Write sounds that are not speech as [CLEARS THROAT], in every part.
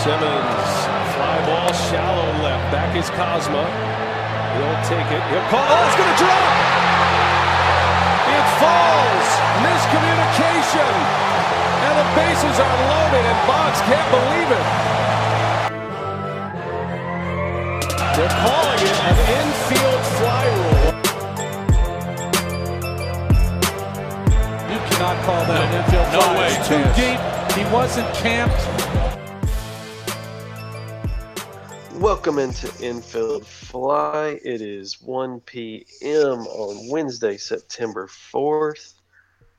Simmons, fly ball, shallow left. Back is Cosma. He'll take it. He'll call. Oh, it's going to drop. It falls. Miscommunication. And the bases are loaded, and Boggs can't believe it. They're calling it an infield fly rule. You cannot call that an infield no fly. way, It's too deep. He wasn't camped. Welcome into Infield Fly. It is 1 p.m. on Wednesday, September 4th.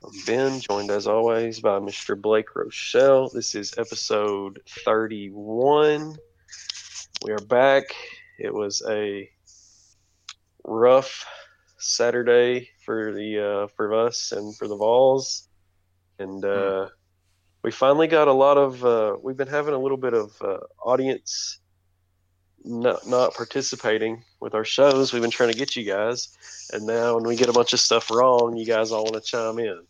I'm Ben, joined as always by Mr. Blake Rochelle. This is episode 31. We are back. It was a rough Saturday for the uh, for us and for the Vols, and uh, we finally got a lot of. Uh, we've been having a little bit of uh, audience not not participating with our shows. We've been trying to get you guys, and now when we get a bunch of stuff wrong, you guys all want to chime in.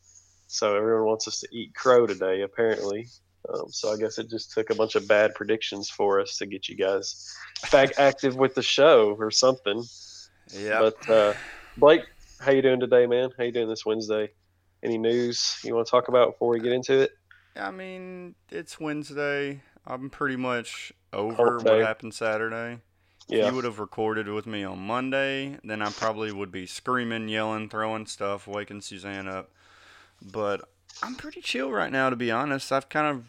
So everyone wants us to eat crow today, apparently. Um, so I guess it just took a bunch of bad predictions for us to get you guys back active with the show or something. Yeah. But uh, Blake, how you doing today, man? How you doing this Wednesday? Any news you want to talk about before we get into it? I mean, it's Wednesday. I'm pretty much over what happened Saturday. If you would have recorded with me on Monday, then I probably would be screaming, yelling, throwing stuff, waking Suzanne up. But I'm pretty chill right now, to be honest. I've kind of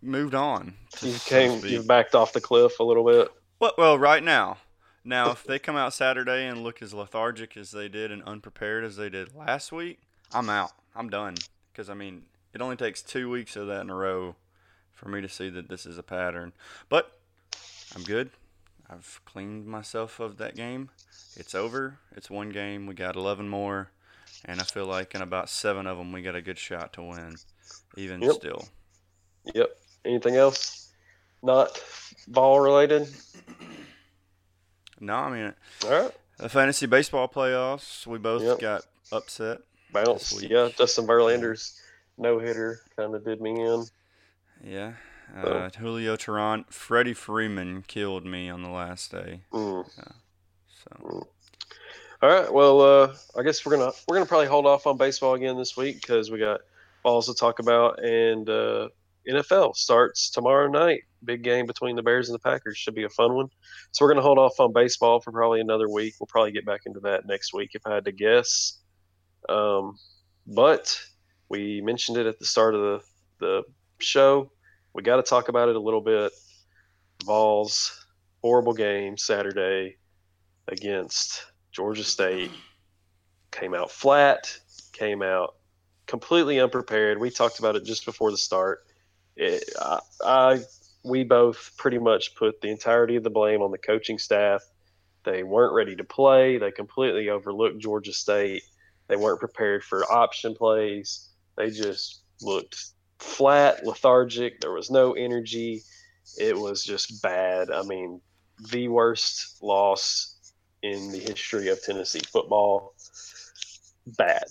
moved on. you came, you backed off the cliff a little bit. Well, well, right now. Now, if they come out Saturday and look as lethargic as they did and unprepared as they did last week, I'm out. I'm done. Because, I mean, it only takes two weeks of that in a row for me to see that this is a pattern. But I'm good. I've cleaned myself of that game. It's over. It's one game. We got 11 more. And I feel like in about seven of them, we got a good shot to win, even Yep. still. Yep. Anything else? Not ball related? No, I mean, All right. the fantasy baseball playoffs, we both Yep. got upset. Bounce. Yeah. Justin Verlander's no hitter kind of did me in. Yeah. So- Uh, Julio Teheran, Freddie Freeman killed me on the last day. Mm. So All right. Well, uh, I guess we're gonna we're gonna probably hold off on baseball again this week because we got balls to talk about, and uh, NFL starts tomorrow night. Big game between the Bears and the Packers should be a fun one. So we're gonna hold off on baseball for probably another week. We'll probably get back into that next week if I had to guess. Um, but we mentioned it at the start of the the show. We got to talk about it a little bit. Vols horrible game Saturday against Georgia State came out flat, came out completely unprepared. We talked about it just before the start. It, I, I, we both pretty much put the entirety of the blame on the coaching staff. They weren't ready to play. They completely overlooked Georgia State. They weren't prepared for option plays. They just looked flat, lethargic. There was no energy. It was just bad. I mean, the worst loss in the history of Tennessee football. Bad,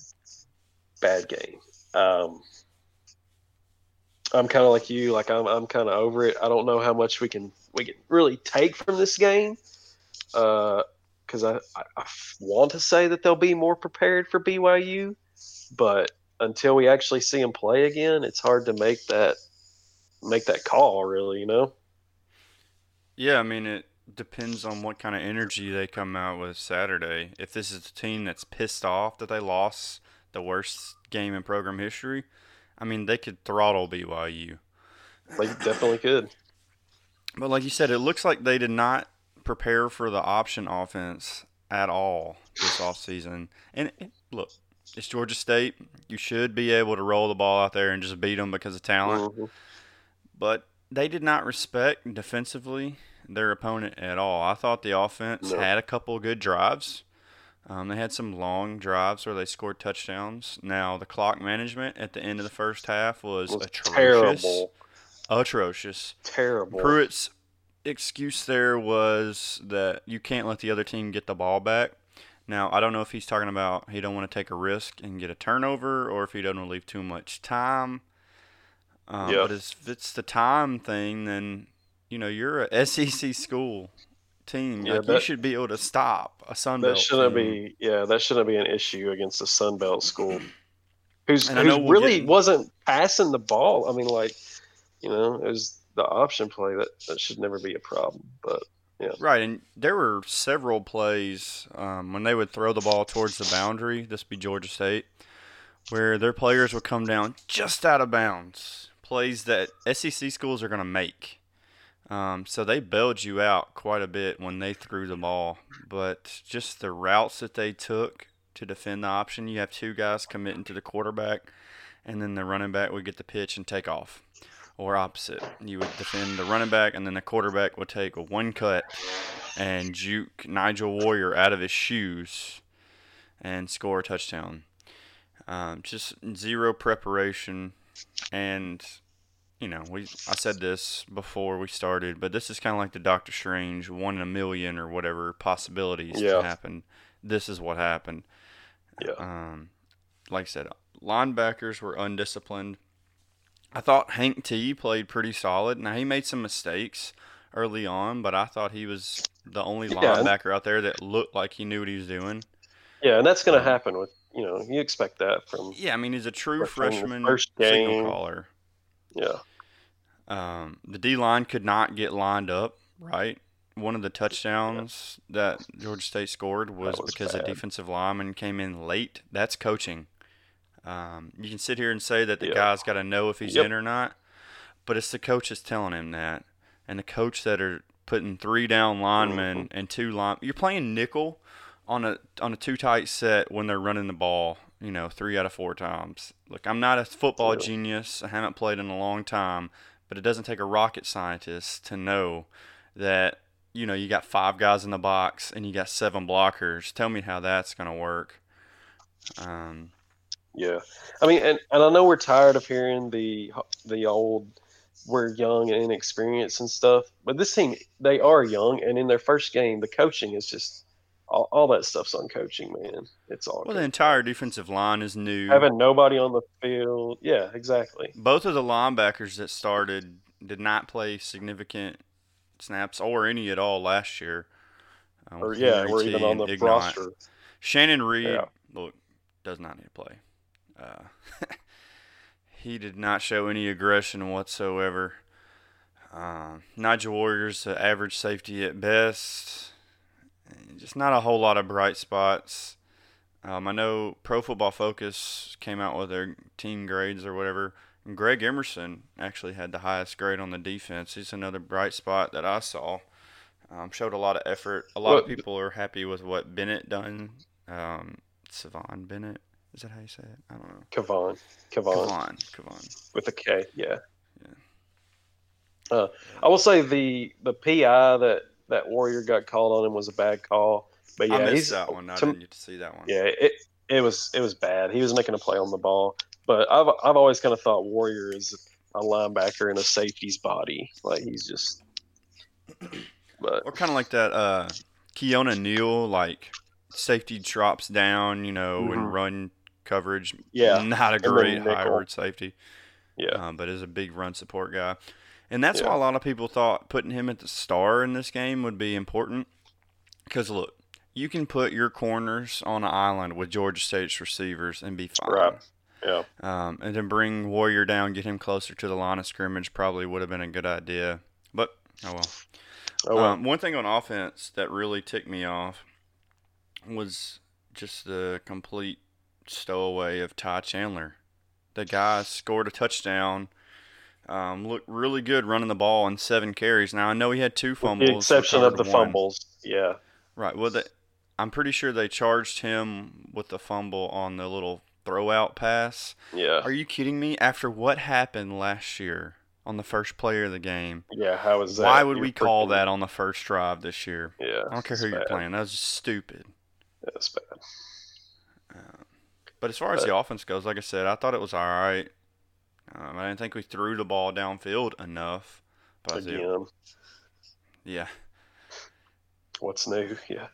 bad game. Um, I'm kind of like you. Like I'm, I'm kind of over it. I don't know how much we can we can really take from this game. Because I, I, I want to say that they'll be more prepared for BYU, but until we actually see them play again, it's hard to make that make that call. Really, you know. yeah, I mean it depends on what kind of energy they come out with Saturday. If this is a team that's pissed off that they lost the worst game in program history, I mean they could throttle BYU. They definitely could. But like you said, it looks like they did not prepare for the option offense at all this offseason. And look, it's Georgia State. You should be able to roll the ball out there and just beat them because of talent. Mhm. But they did not respect defensively their opponent at all. I thought the offense No. had a couple of good drives. Um, they had some long drives where they scored touchdowns. Now the clock management at the end of the first half was, was atrocious. terrible. Atrocious. Terrible. Pruitt's excuse there was that you can't let the other team get the ball back. Now I don't know if he's talking about he don't want to take a risk and get a turnover, or if he doesn't want to leave too much time. Um, Yeah. But if it's the time thing, then you know, you're a SEC school team. Yeah, like, you should be able to stop a Sun Belt. That shouldn't team. be yeah, that shouldn't be an issue against a Sun Belt school. Who's, And who's we'll really get- wasn't passing the ball. I mean, like, you know, it was the option play that, that should never be a problem. But Right, and there were several plays um, when they would throw the ball towards the boundary. This would be Georgia State, where their players would come down just out of bounds. Plays that SEC schools are going to make. Um, so they bailed you out quite a bit when they threw the ball. But just the routes that they took to defend the option, you have two guys committing to the quarterback, and then the running back would get the pitch and take off or opposite. You would defend the running back, and then the quarterback would take a one cut and juke Nigel Warrior out of his shoes and score a touchdown. Um, just zero preparation, and you know, we I said this before we started, but this is kind of like the Doctor Strange one in a million or whatever possibilities Yeah. to happen. This is what happened. Yeah. Um, like I said, linebackers were undisciplined. I thought Hank T played pretty solid. Now he made some mistakes early on, but I thought he was the only Yeah, linebacker out there that looked like he knew what he was doing. yeah, and that's going to Um, happen with you know you expect that from Yeah, I mean he's a true Freshman, first signal game. caller. yeah Um, the D line could not get lined up right. One of the touchdowns that Georgia State scored was, was because a defensive lineman came in late. That's coaching. Um, you can sit here and say that the Yeah. guy's got to know if he's Yep. in or not, but it's the coach that's telling him that, and the coach that are putting three down linemen Mm-hmm. and two line. You're playing nickel on a on a two tight set when they're running the ball. You know, three out of four times. Look, I'm not a football genius. I haven't played in a long time, but it doesn't take a rocket scientist to know that you know you got five guys in the box and you got seven blockers. Tell me how that's going to work. Um, yeah. I mean, and, and I know we're tired of hearing the the old we're young and inexperienced and stuff, but this team they are young, and in their first game, the coaching is just all, all that stuff's on coaching, man. It's all well, the coaching. entire defensive line is new. having nobody on the field. Yeah, exactly. Both of the linebackers that started did not play significant snaps or any at all last year. Um, Or yeah, Henry we're T even on the Ignont. roster. Shanon Reid, Yeah. look, does not need to play. Uh, [LAUGHS] he did not show any aggression whatsoever. Um, Nigel Warrior's average safety at best. Just not a whole lot of bright spots. Um, I know Pro Football Focus came out with their team grades or whatever. And Greg Emerson actually had the highest grade on the defense. He's another bright spot that I saw. Um, showed a lot of effort. A lot of people are happy with what Bennett done. Um, Savon Bennett. Is that how you say it? I don't know. Kavon, Kavon, Kavon. Kavon. with a K. Yeah. Yeah. Uh, I will say the the PI that that Warrior got called on him was a bad call. But yeah, I missed he's that one. I to- didn't get to see that one. yeah, it it was it was bad. He was making a play on the ball, but I've I've always kind of thought Warrior is a linebacker in a safety's body. Like he's just. [CLEARS THROAT] But Or kind of like that uh, Keanu Neal, like safety drops down, you know, Mhm. and run coverage. Yeah, Not a great hybrid safety. yeah, um, but is a big run support guy. And that's Yeah. why a lot of people thought putting him at the star in this game would be important. Because look, you can put your corners on an island with Georgia State's receivers and be fine. Right. yeah, Um, and then bring Warrior down, get him closer to the line of scrimmage, probably would have been a good idea. But oh well. oh well, Um, one thing on offense that really ticked me off was just the complete stowaway of Ty Chandler. The guy scored a touchdown, um, looked really good running the ball on seven carries. Now I know he had two with fumbles, the exception of the one. fumbles. Yeah, Right. Well, they, I'm pretty sure they charged him with the fumble on the little throwout pass. yeah, Are you kidding me? After what happened last year on the first play of the game, yeah. How is that? why would You're we call freaking- that on the first drive this year? Yeah, I don't care who you're playing. That was just stupid. That's bad. But as far as the offense goes, like I said, I thought it was all right. Um, I didn't think we threw the ball downfield enough. But Again, yeah, what's new? Yeah,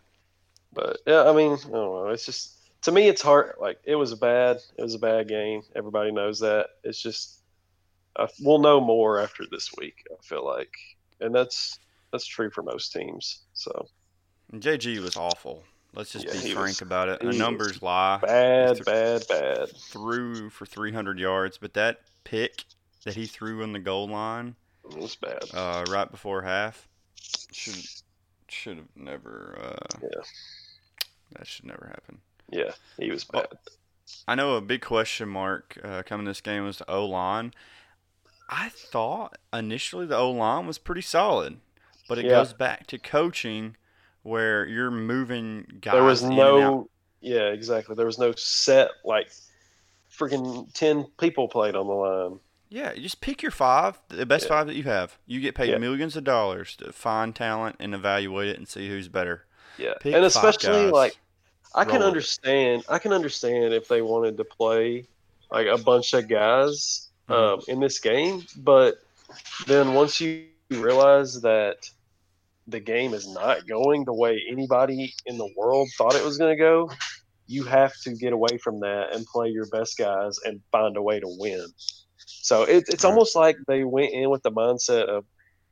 but yeah, I mean, I don't know. It's just to me, it's hard. Like it was a bad, it was a bad game. Everybody knows that. It's just uh, we'll know more after this week. I feel like and that's that's true for most teams. So And JG was awful. Let's just Yeah, be frank was- about it. The numbers lie. bad, He bad, bad. threw for 300 yards, but that pick that he threw on the goal line was bad. uh, right before half should should have never. Uh, Yeah. That should never happen. Yeah, he was Oh, bad. I know a big question mark uh, coming this game was the O line. I thought initially the O line was pretty solid, but it Yeah. goes back to coaching where you're moving guys. there was in and out. no. Yeah, exactly. There was no set like freaking ten people played on the line. Yeah, just pick your five, the best Yeah. five that you have. You get paid Yeah. millions of dollars to find talent and evaluate it and see who's better. Yeah, Pick and especially guys. like I can with it. understand. I can understand if they wanted to play like a bunch of guys Mhm. um, in this game, but then once you realize that the game is not going the way anybody in the world thought it was going to go, you have to get away from that and play your best guys and find a way to win. So it, it's almost like they went in with the mindset of,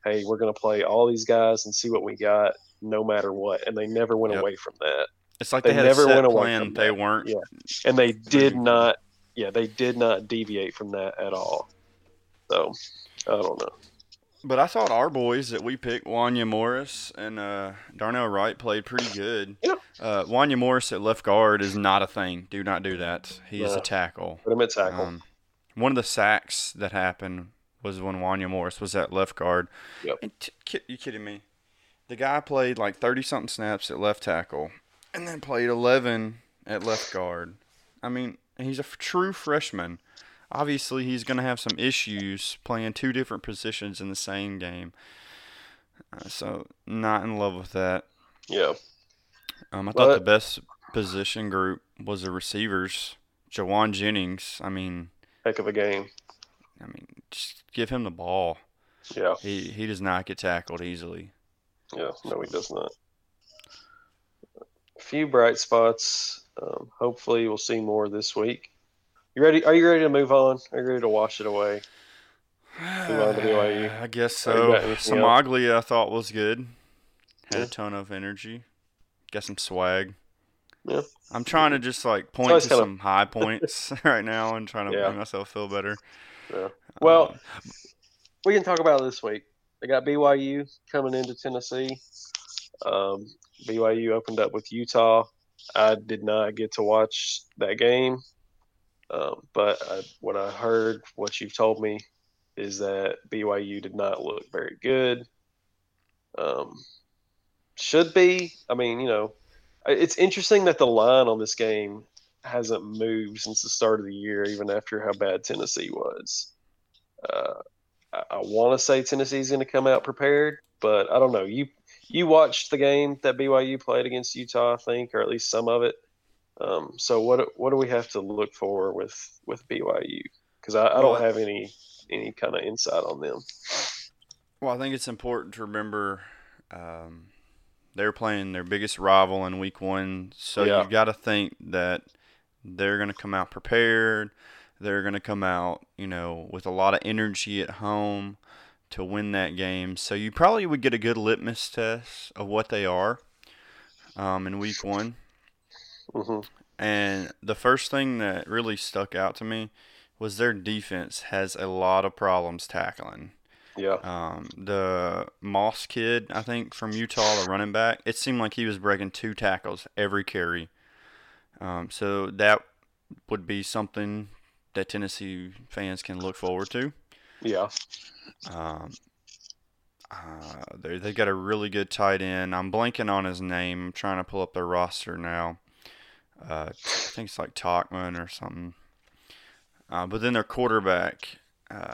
"Hey, we're going to play all these guys and see what we got, no matter what," and they never went Yep. away from that. It's like They they, had never went away plan. from They that. weren't. Yeah. and they did not yeah they did not deviate from that at all so i don't know But I thought our boys that we picked, Wanya Morris and uh, Darnell Wright, played pretty good. Uh, Wanya Morris at left guard is not a thing. Do not do that. He is a tackle. put him at tackle Um, one of the sacks that happened was when Wanya Morris was at left guard. Yep. And t- you kidding me? The guy played like thirty something snaps at left tackle, and then played eleven at left guard. I mean, he's a f- true freshman. Obviously, he's going to have some issues playing two different positions in the same game. Uh, so, not in love with that. yeah Um, I thought the best position group was the receivers. Jauan Jennings. I mean, heck of a game I mean, just give him the ball. yeah He he does not get tackled easily. yeah no he does not a few bright spots um, hopefully we'll see more this week you ready are you ready to move on are you ready to wash it away [SIGHS] Move on to BYU. I guess so. Samaglia I thought was good. Had Yeah. a ton of energy. Got some swag. Yeah. I'm trying to just like point to some high points [LAUGHS] right now and trying to Yeah. make myself feel better. Yeah. Well, Um, we can talk about it this week. They got BYU coming into Tennessee. Um, BYU opened up with Utah. I did not get to watch that game, um, but I, what I heard, what you've told me, is that BYU did not look very good. Um, should be. I mean, you know, it's interesting that the line on this game hasn't moved since the start of the year, even after how bad Tennessee was. Uh, I, I want to say Tennessee's going to come out prepared, but I don't know. You you watched the game that BYU played against Utah, I think, or at least some of it. Um, so what what do we have to look for with with BYU? Because I, I don't have any any kind of insight on them. Well, I think it's important to remember um, they're playing their biggest rival in week one. So Yeah. you've got to think that they're going to come out prepared. They're going to come out, you know, with a lot of energy at home to win that game. So you probably would get a good litmus test of what they are um, in week one. Hmm And the first thing that really stuck out to me was their defense has a lot of problems tackling. Yeah, Um, the Moss kid, I think from Utah, the running back, it seemed like he was breaking two tackles every carry. Um, so that would be something that Tennessee fans can look forward to. yeah, Um, uh, they they got a really good tight end. I'm blanking on his name. I'm trying to pull up their roster now. Uh, I think it's like Talkman or something. Uh, but then their quarterback, uh,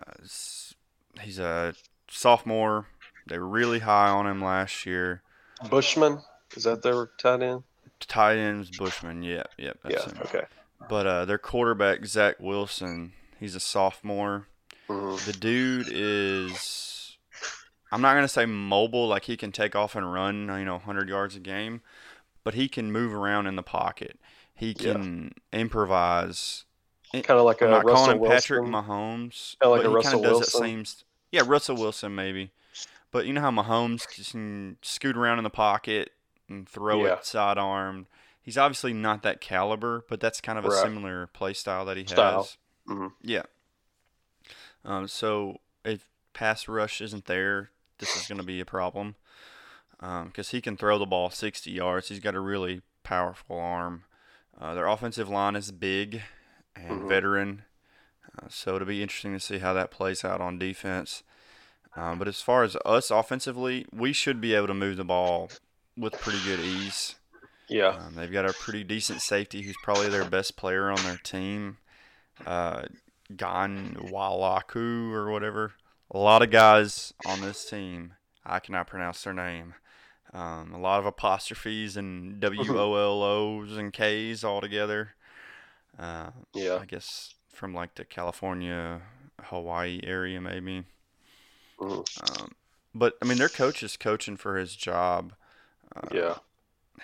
he's a sophomore. They were really high on him last year. Bushman is that their tight end? Tight ends Bushman. Yep, yep. That's Yeah, him. okay. But uh, their quarterback Zach Wilson, he's a sophomore. hmm The dude is I'm not gonna say mobile, like he can take off and run, you know, 100 yards a game, but he can move around in the pocket. He Yeah. can improvise. Kind of like a I'm not Russell calling him Wilson. Patrick Mahomes, Kinda like but a Russell kind of does Wilson. that same. Yeah, Russell Wilson maybe, But you know how Mahomes can scoot around in the pocket and throw Yeah. it sidearm. He's obviously not that caliber, but that's kind of a Right. similar play style that he Style. has. Mhm. Yeah. Um, so if pass rush isn't there, this is going to be a problem because he can throw the ball 60 yards. He's got a really powerful arm. Uh, their offensive line is big and Mhm. veteran, uh, so it'll be interesting to see how that plays out on defense. Um, but as far as us offensively, we should be able to move the ball with pretty good ease. Yeah. Um, they've got a pretty decent safety who's probably their best player on their team, uh, Ghanwoloku or whatever. A lot of guys on this team, I cannot pronounce their name. Um, a lot of apostrophes and W O L O's and K's all together. Uh, Yeah. I guess from like the California, Hawaii area maybe. Mhm. Um, but I mean, their coach is coaching for his job. Uh, Yeah.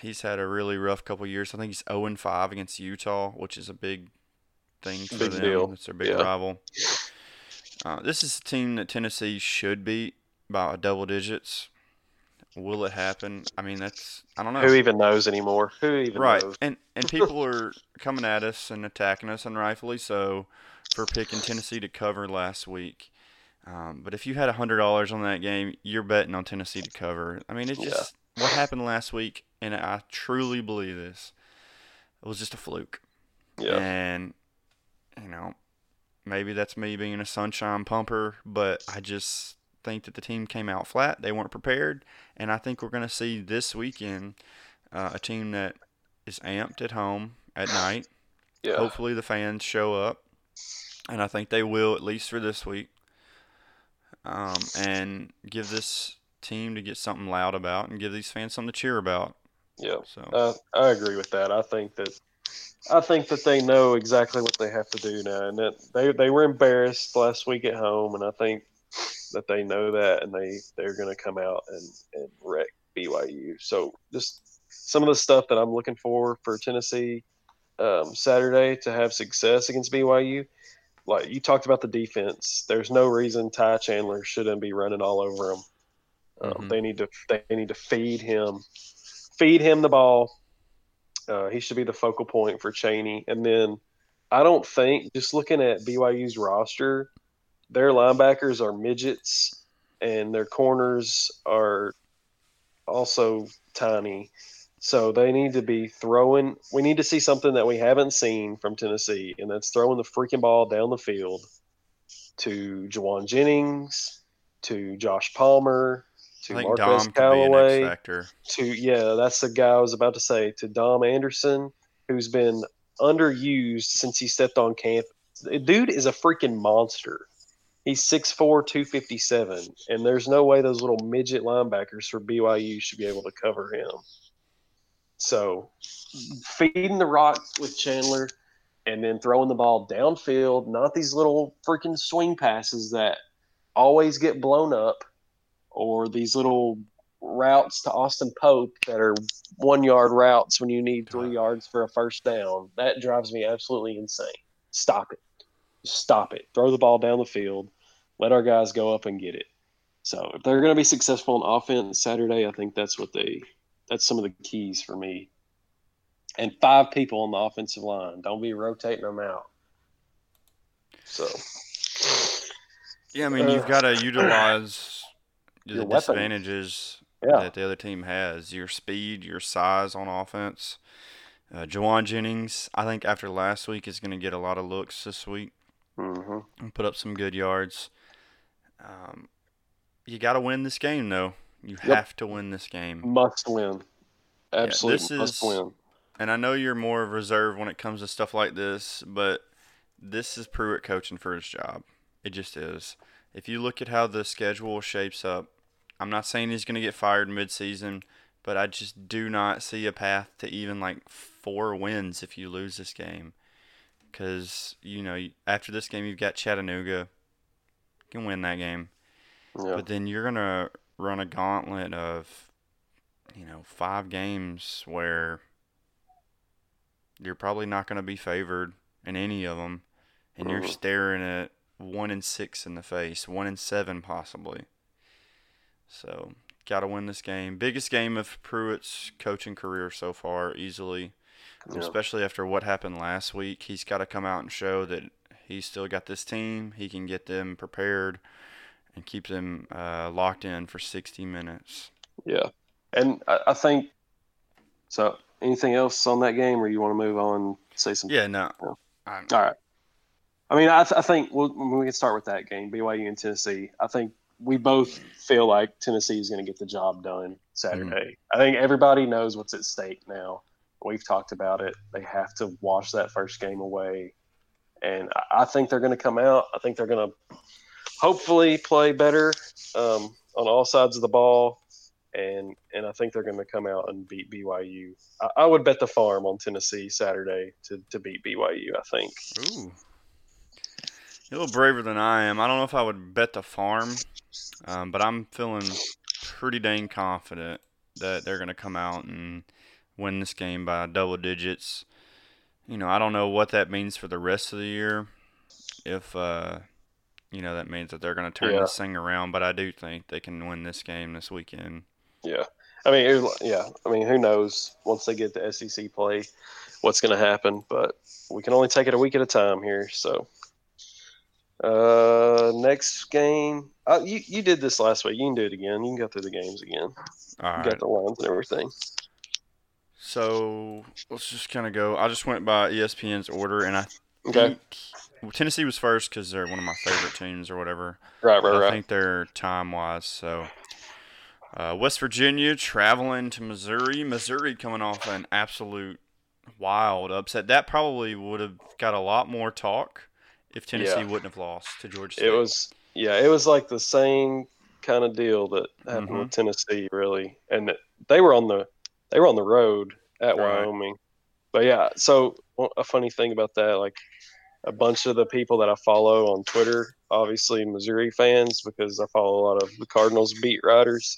he's had a really rough couple years. I think he's 0 and 5 against Utah, which is a big thing for Big them. deal. It's their big Yeah. rival. Uh, this is a team that Tennessee should beat by double digits. Will it happen? I mean, that's I don't know. Who even knows anymore? Who even right, knows? and and [LAUGHS] people are coming at us and attacking us, and rightfully so, for picking Tennessee to cover last week. Um, but if you had a hundred dollars on that game, you're betting on Tennessee to cover. I mean, it Yeah. just what happened last week, and I truly believe this. It was just a fluke, Yeah. and you know, maybe that's me being a sunshine pumper, but I just think that the team came out flat. They weren't prepared, and I think we're going to see this weekend uh, a team that is amped at home at [SIGHS] night. Yeah. Hopefully, the fans show up, and I think they will at least for this week. Um, and give this team to get something loud about, and give these fans something to cheer about. Yeah. So Uh, I agree with that. I think that I think that they know exactly what they have to do now, and that they they were embarrassed last week at home, and I think that they know that, and they they're going to come out and and wreck BYU. So just some of the stuff that I'm looking for for Tennessee um, Saturday to have success against BYU. Like you talked about the defense, there's no reason Ty Chandler shouldn't be running all over them. Um, Mhm. They need to they need to feed him, feed him the ball. Uh, he should be the focal point for Chaney. And then I don't think just looking at BYU's roster, their linebackers are midgets and their corners are also tiny. So they need to be throwing. We need to see something that we haven't seen from Tennessee, and that's throwing the freaking ball down the field to Jauan Jennings, to Josh Palmer, to Marquez Dom Callaway to yeah, that's the guy I was about to say to Dom Anderson, who's been underused since he stepped on camp. The dude is a freaking monster. He's 6'4", 257, and there's no way those little midget linebackers for BYU should be able to cover him. So, feeding the rock with Chandler, and then throwing the ball downfield, not these little freaking swing passes that always get blown up, or these little routes to Austin Pope that are one yard routes when you need three yards for a first down. That drives me absolutely insane. Stop it. Stop it. Throw the ball down the field. Let our guys go up and get it. So if they're going to be successful on offense Saturday, I think that's what they that's some of the keys for me. And five people on the offensive line. Don't be rotating them out. So Yeah, I mean, you've Uh, got to utilize [CLEARS THROAT] the disadvantages yeah. that the other team has. Your speed, your size on offense. Uh, Jauan Jennings, I think after last week, is going to get a lot of looks this week hmm and put up some good yards. Um, you got to win this game, though. You Yep. have to win this game. Must win. Absolutely this must is- win. And I know you're more reserved when it comes to stuff like this, but this is Pruitt coaching for his job. It just is. If you look at how the schedule shapes up, I'm not saying he's going to get fired midseason, but I just do not see a path to even like four wins if you lose this game. Because, you know, after this game, you've got Chattanooga. Can win that game. Yeah. But then you're to run a gauntlet of, you know, five games where you're probably not going to be favored in any of them. And you're Mhm. staring at one and six in the face, one and seven possibly. So got to win this game. Biggest game of Pruitt's coaching career so far, easily. Yeah. Especially after what happened last week, he's got to come out and show that he's still got this team. He can get them prepared and keep them uh, locked in for 60 minutes. Yeah, and I, I think so. Anything else on that game, or you want to move on? Say some. Yeah, no. All right. I mean, I, th- I think we'll, we can start with that game, BYU and Tennessee. I think we both feel like Tennessee is going to get the job done Saturday. I think everybody knows what's at stake now. We've talked about it. They have to wash that first game away, and I, think they're going to come out. I think they're going to hopefully play better um, on all sides of the ball, and and I think they're going to come out and beat BYU. I, I would bet the farm on Tennessee Saturday to, to beat BYU. I think. Ooh. A little braver than I am. I don't know if I would bet the farm, um, but I'm feeling pretty dang confident that they're going to come out and win this game by double digits. You know, I don't know what that means for the rest of the year. If, uh, you know, that means that they're going to turn Yeah. this thing around, but I do think they can win this game this weekend. Yeah, I mean, was- yeah, I mean, who knows once they get the SEC play, what's going to happen? But we can only take it a week at a time here. So, uh, next game, uh, you you did this last week. You can do it again. You can go through the games again. All You right. got the lines and everything. So let's just kind of go. I just went by ESPN's order, and I Okay, think well, Tennessee was first because they're one of my favorite teams or whatever. right, right, I right. think they're time wise. So, uh, West Virginia traveling to Missouri. Missouri coming off an absolute wild upset. That probably would have got a lot more talk if Tennessee Yeah. wouldn't have lost to Georgia State. It was yeah, it was like the same kind of deal that happened Mhm. with Tennessee, really, and they were on the they were on the road at Right. Wyoming. But yeah, so a funny thing about that, like a bunch of the people that I follow on Twitter, obviously Missouri fans, because I follow a lot of the Cardinals beat writers,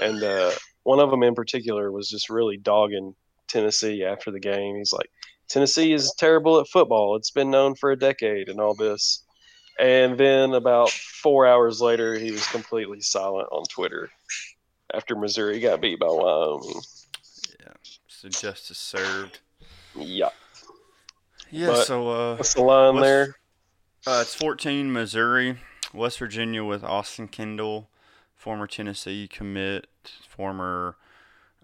and uh, one of them in particular was just really dogging Tennessee after the game. He's like, Tennessee is terrible at football. It's been known for a decade, and all this. And then about four hours later, he was completely silent on Twitter after Missouri got beat by Wyoming. So justice served. Yeah, Yeah. But- so uh, what's the line What's- there? Uh, it's 14 Missouri, West Virginia with Austin Kendall, former Tennessee commit, former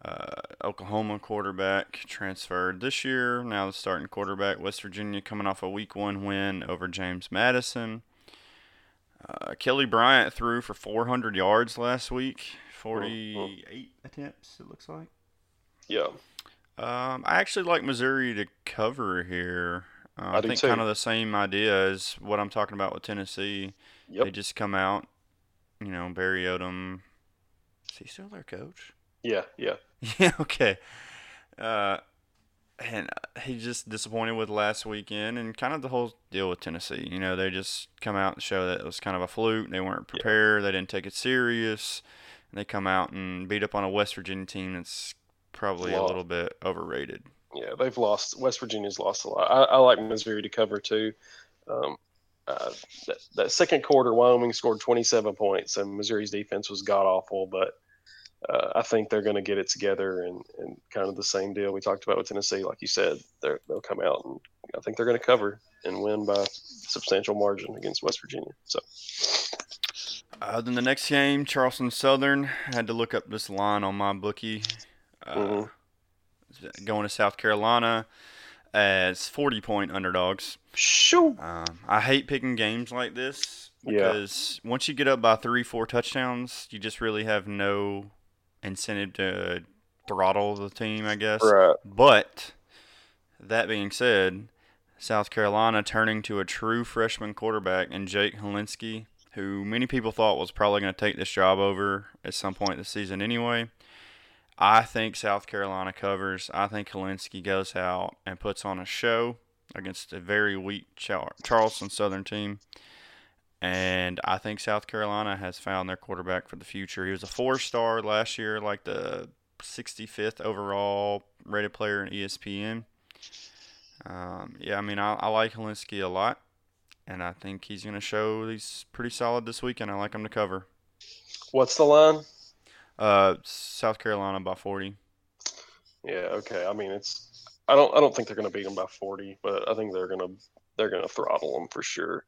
uh, Oklahoma quarterback, transferred this year. Now the starting quarterback. West Virginia coming off a Week One win over James Madison. Uh, Kelly Bryant threw for 400 yards last week, 48 attempts. It looks like. Yeah, Um, I actually like Missouri to cover here. Uh, I I, think too. kind of the same idea as what I'm talking about with Tennessee. yep, They just come out, you know, Barry Odom. Is he still their coach? yeah, yeah, [LAUGHS] Yeah, okay. Uh, and uh, he just disappointed with last weekend and kind of the whole deal with Tennessee. You know, they just come out and show that it was kind of a fluke. They weren't prepared. They didn't take it serious. And they come out and beat up on a West Virginia team that's probably a little bit overrated. yeah. They've lost. West Virginia's lost a lot. I, I like Missouri to cover too. Um, uh, that, that second quarter, Wyoming scored 27 points, and Missouri's defense was god awful. But uh, I think they're going to get it together, and, and kind of the same deal we talked about with Tennessee. Like you said, they'll come out, and I think they're going to cover and win by substantial margin against West Virginia. So Uh, then the next game, Charleston Southern. I had to look up this line on my bookie. Uh, Mhm. Going to South Carolina as 40 point underdogs. shoo, Um, I hate picking games like this Yeah. because once you get up by three, four touchdowns, you just really have no incentive to throttle the team, I guess. right? But that being said, South Carolina turning to a true freshman quarterback in Jake Hilinski, who many people thought was probably going to take this job over at some point this season anyway. I think South Carolina covers. I think Hilinski goes out and puts on a show against a very weak Char- Charleston Southern team. And I think South Carolina has found their quarterback for the future. He was a four star last year, like the 65th overall rated player in ESPN. Um, yeah, I mean, I, I like Hilinski a lot, and I think he's going to show he's pretty solid this weekend. I like him to cover. What's the line? Uh, South Carolina by 40. Yeah, okay. I mean, it's I don't I don't think they're going to beat them by 40, but I think they're going to they're going to throttle them for sure.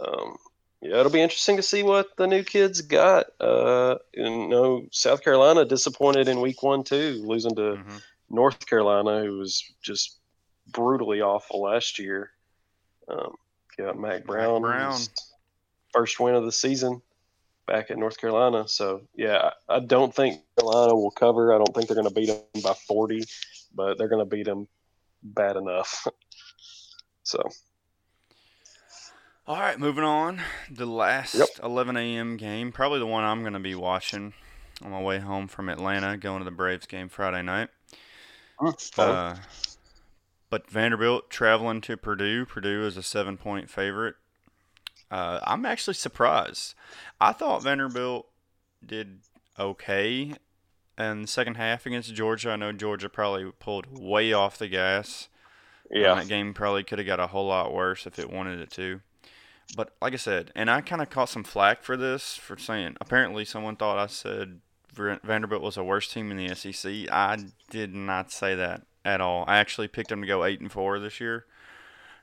Um, yeah, it'll be interesting to see what the new kids got. Uh, you know, South Carolina disappointed in week one too, losing to Mhm. North Carolina, who was just brutally awful last year. Um, got Mack Brown, Brown. first win of the season back at North Carolina. So yeah, I I don't think Carolina will cover. I don't think they're going to beat them by 40, but they're going to beat them bad enough. [LAUGHS] so All right, moving on. The last Yep. 11 a.m. game, probably the one I'm going to be watching on my way home from Atlanta, going to the Braves game Friday night. Uh, but Vanderbilt traveling to Purdue. Purdue is a seven point favorite. Uh, I'm actually surprised. I thought Vanderbilt did okay in the second half against Georgia. I know Georgia probably pulled way off the gas. And yeah, that game probably could have got a whole lot worse if it wanted it to. But like I said, and I kind of caught some flack for this for saying apparently someone thought I said Vanderbilt was the worst team in the SEC. I did not say that at all. I actually picked them to go eight and four this year.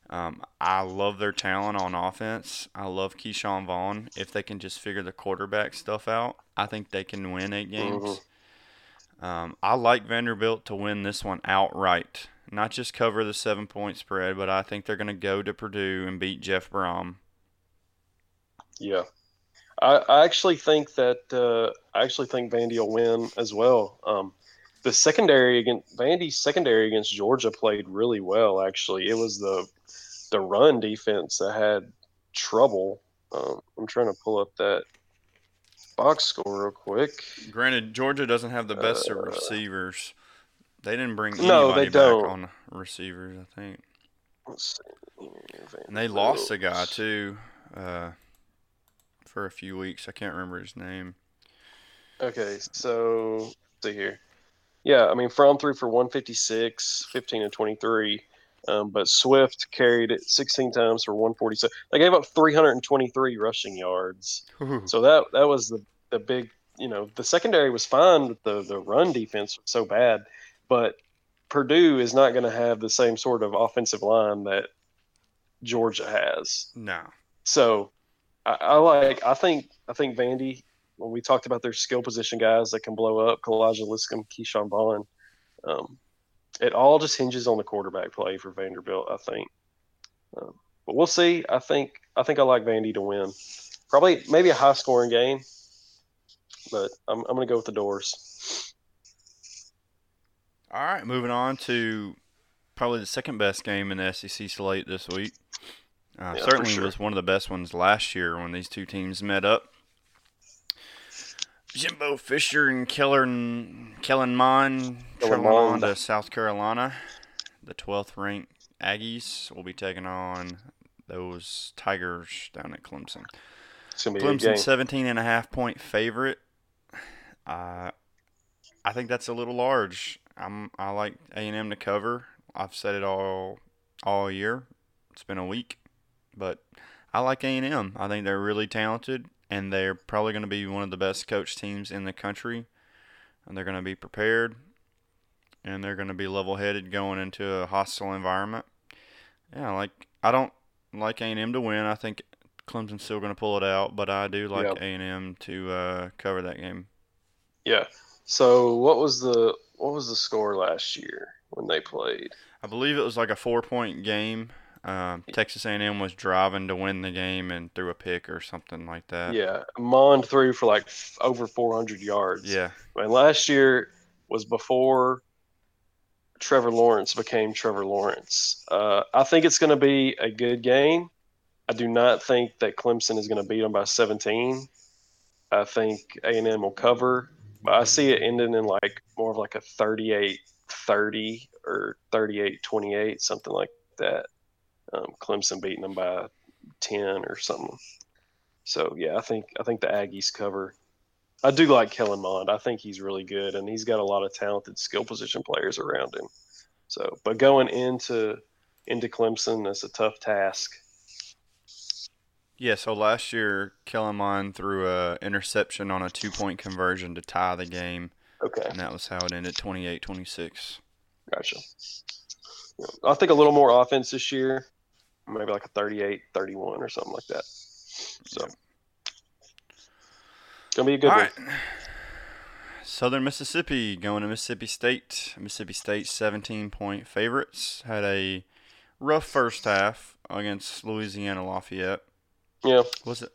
Um, I love their talent on offense. I love Ke'Shawn Vaughn. If they can just figure the quarterback stuff out, I think they can win eight games. Um, I like Vanderbilt to win this one outright, not just cover the seven point spread, but I think they're going to go to Purdue and beat Jeff Brohm. yeah. I, I actually think that uh, I actually think Vandy will win as well. Um, the secondary against Vandy's secondary against Georgia played really well. Actually, it was the the run defense that had trouble. Um, I'm trying to pull up that box score real quick. Granted, Georgia doesn't have the best of Uh, receivers. They didn't bring anybody No, they back don't. on receivers, I think. Let's see. And they lost a guy too uh, for a few weeks. I can't remember his name. Okay, so let's see here. Yeah, I mean, Fromm threw for 156, 15 and 23. Um, but Swift carried it 16 times for 147. They gave up 323 rushing yards. So that that was the, the big, you know, the secondary was fine, but the, the run defense was so bad. But Purdue is not going to have the same sort of offensive line that Georgia has. No. So I, I like I think I think Vandy when we talked about their skill position guys that can blow up, Kalija Lipscomb, Ke'Shawn Vaughn, um, it all just hinges on the quarterback play for Vanderbilt, I think. Um, but we'll see. I think I think I like Vandy to win. Probably maybe a high scoring game, but I'm I'm gonna go with the Dores. All right, moving on to probably the second best game in the SEC slate this week. Uh, Yeah, certainly sure. was one of the best ones last year when these two teams met up. Jimbo Fisher and Kellen Kellen Mond traveling on to South Carolina. The 12th ranked Aggies will be taking on those Tigers down at Clemson. It's gonna be a good Clemson game. 17 and a half point favorite. Uh, I think that's a little large. I'm I like A&M to cover. I've said it all all year. It's been a week, but I like A&M. I think they're really talented and they're probably going to be one of the best coach teams in the country. And they're going to be prepared and they're going to be level-headed going into a hostile environment. Yeah, like I don't like A&M to win. I think Clemson's still going to pull it out, but I do like Yep. A&M to uh, cover that game. Yeah. So what was the what was the score last year when they played? I believe it was like a four-point game. Um, Texas A&M was driving to win the game and threw a pick or something like that. Yeah, Mond threw for like f- over 400 yards. Yeah. And last year was before Trevor Lawrence became Trevor Lawrence. Uh, I think it's going to be a good game. I do not think that Clemson is going to beat them by 17. I think A&M will cover, but I see it ending in like more of like a 38-30 or 38-28, something like that. Um, Clemson beating them by 10 or something. So yeah, I think I think the Aggies cover. I do like Kellen Mond. I think he's really good, and he's got a lot of talented skill position players around him. So, but going into into Clemson, that's a tough task. Yeah, so last year, Kellen Mond threw a interception on a two point conversion to tie the game, Okay, and that was how it ended 28 26. gotcha. I think a little more offense this year, maybe like a 38 31 or something like that. So, gonna be a good All one. right. Southern Mississippi going to Mississippi State. Mississippi State 17 point favorites. Had a rough first half against Louisiana Lafayette. Yeah, Was it?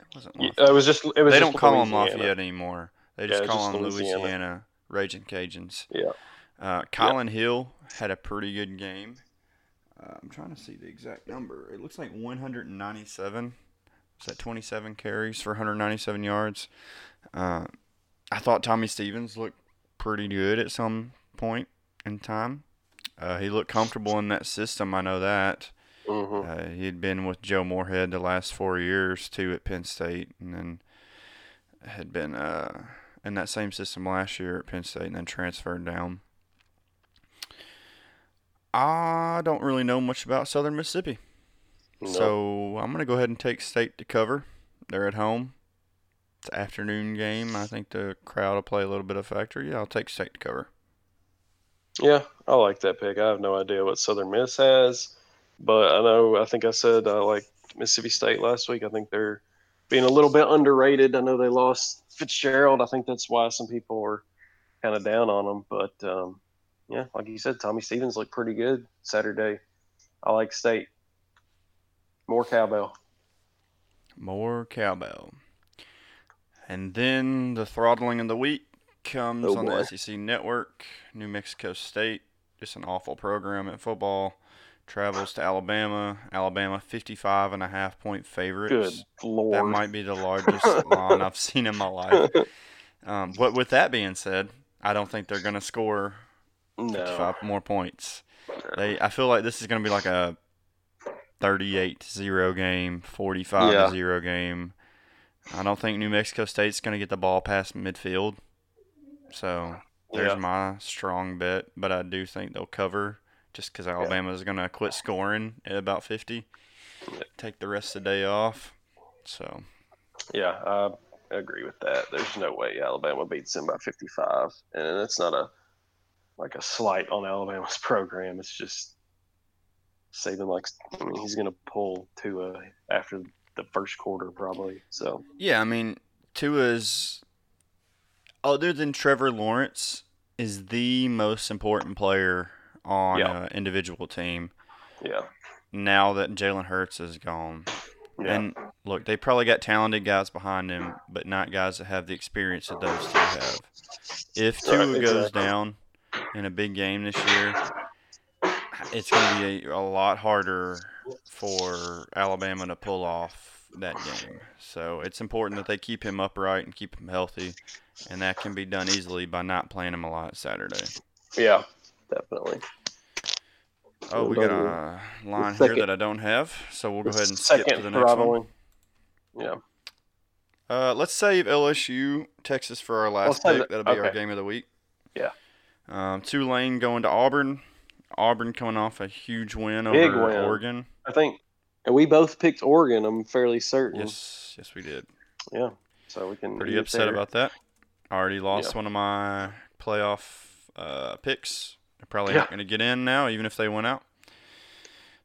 It wasn't Lafayette. it was just it was. they don't call them Lafayette anymore. They just it's call just them Louisiana. Louisiana Raging Cajuns. Yeah. Uh, Kylin Hill had a pretty good game. Uh, I'm trying to see the exact number. It looks like 197. Was that 27 carries for 197 yards? Uh, I thought Tommy Stevens looked pretty good at some point in time. Uh, he looked comfortable in that system. I know that. hmm Uh, he had been with Joe Moorhead the last four years too at Penn State, and then had been uh, in that same system last year at Penn State, and then transferred down. I don't really know much about Southern Mississippi, No. so I'm gonna go ahead and take State to cover. They're at home. It's an afternoon game. I think the crowd will play a little bit of factor. Yeah, I'll take State to cover. Yeah, I like that pick. I have no idea what Southern Miss has, but I know. I think I said I like Mississippi State last week. I think they're being a little bit underrated. I know they lost Fitzgerald. I think that's why some people were kind of down on them. But um, yeah, like you said, Tommy Stevens looked pretty good Saturday. I like State. More cowbell. More cowbell. And then the throttling of the week comes Oh, on the SEC network. New Mexico State, just an awful program at football. Travels to Alabama. Alabama 55 and a half point favorites. Good lord. That might be the largest [LAUGHS] line I've seen in my life. Um, but with that being said, I don't think they're going to score no. 55 more points. They, I feel like this is going to be like a 38-0 game, 45-0 game. I don't think New Mexico State's going to get the ball past midfield. So there's Yeah. my strong bet, but I do think they'll cover just because Alabama is going to quit scoring at about 50, take the rest of the day off. So Yeah, I agree with that. There's no way Alabama beats them by 55, and it's not a like a slight on Alabama's [LAUGHS] program. It's just Saban likes. I mean, he's going to pull Tua after the first quarter probably. So yeah, I mean Tua's other than Trevor Lawrence is the most important player on Yeah. an individual team. yeah, now that Jalen Hurts is gone. yeah, And look, they probably got talented guys behind him, but not guys that have the experience that those two have. If Tua Right, goes exactly. down in a big game this year, it's going to be a, a lot harder for Alabama to pull off that game. So it's important that they keep him upright and keep him healthy, and that can be done easily by not playing him a lot Saturday. yeah, definitely. Oh, we got a line here that I don't have, so we'll go ahead and skip Second to the next one. throttling. Yeah, Uh, let's save LSU Texas for our last pick. it. That'll be our game of the week. Yeah. Um, Tulane going to Auburn. Auburn coming off a huge win Big over win. Oregon. I think, and we both picked Oregon. I'm fairly certain. Yes, yes, we did. Yeah, so we can. Pretty upset there. about that. I already lost Yeah. one of my playoff uh, picks. They're probably Yeah. not going to get in now, even if they went out.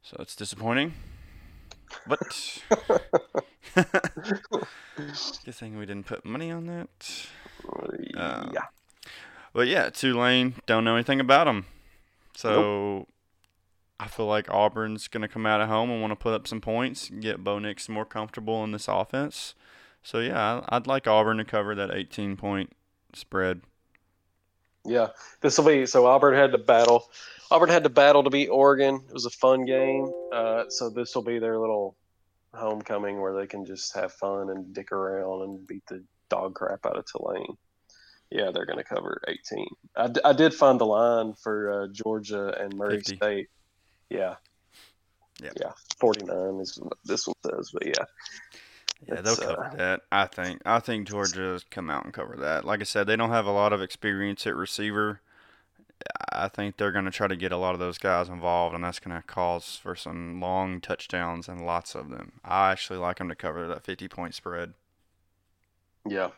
So it's disappointing. But [LAUGHS] [LAUGHS] good thing we didn't put money on that. Uh, yeah, But yeah, Tulane, don't know anything about them. So I feel like Auburn's going to come out at home and want to put up some points, get Bo Nix more comfortable in this offense. So yeah, I'd like Auburn to cover that 18 point spread. Yeah, this will be so. Auburn had to battle. Auburn had to battle to beat Oregon. It was a fun game. Uh, so this will be their little homecoming where they can just have fun and dick around and beat the dog crap out of Tulane. Yeah, they're going to cover 18. I, d- I did find the line for uh, Georgia and Murray 50. State. Yeah. Yeah. Yeah. 49 is what this one says, but yeah. Yeah, they'll uh, cover that. I think. I think Georgia's come out and cover that. Like I said, they don't have a lot of experience at receiver, I think they're going to try to get a lot of those guys involved, and that's going to cause for some long touchdowns and lots of them. I actually like them to cover that 50 point spread. Yeah.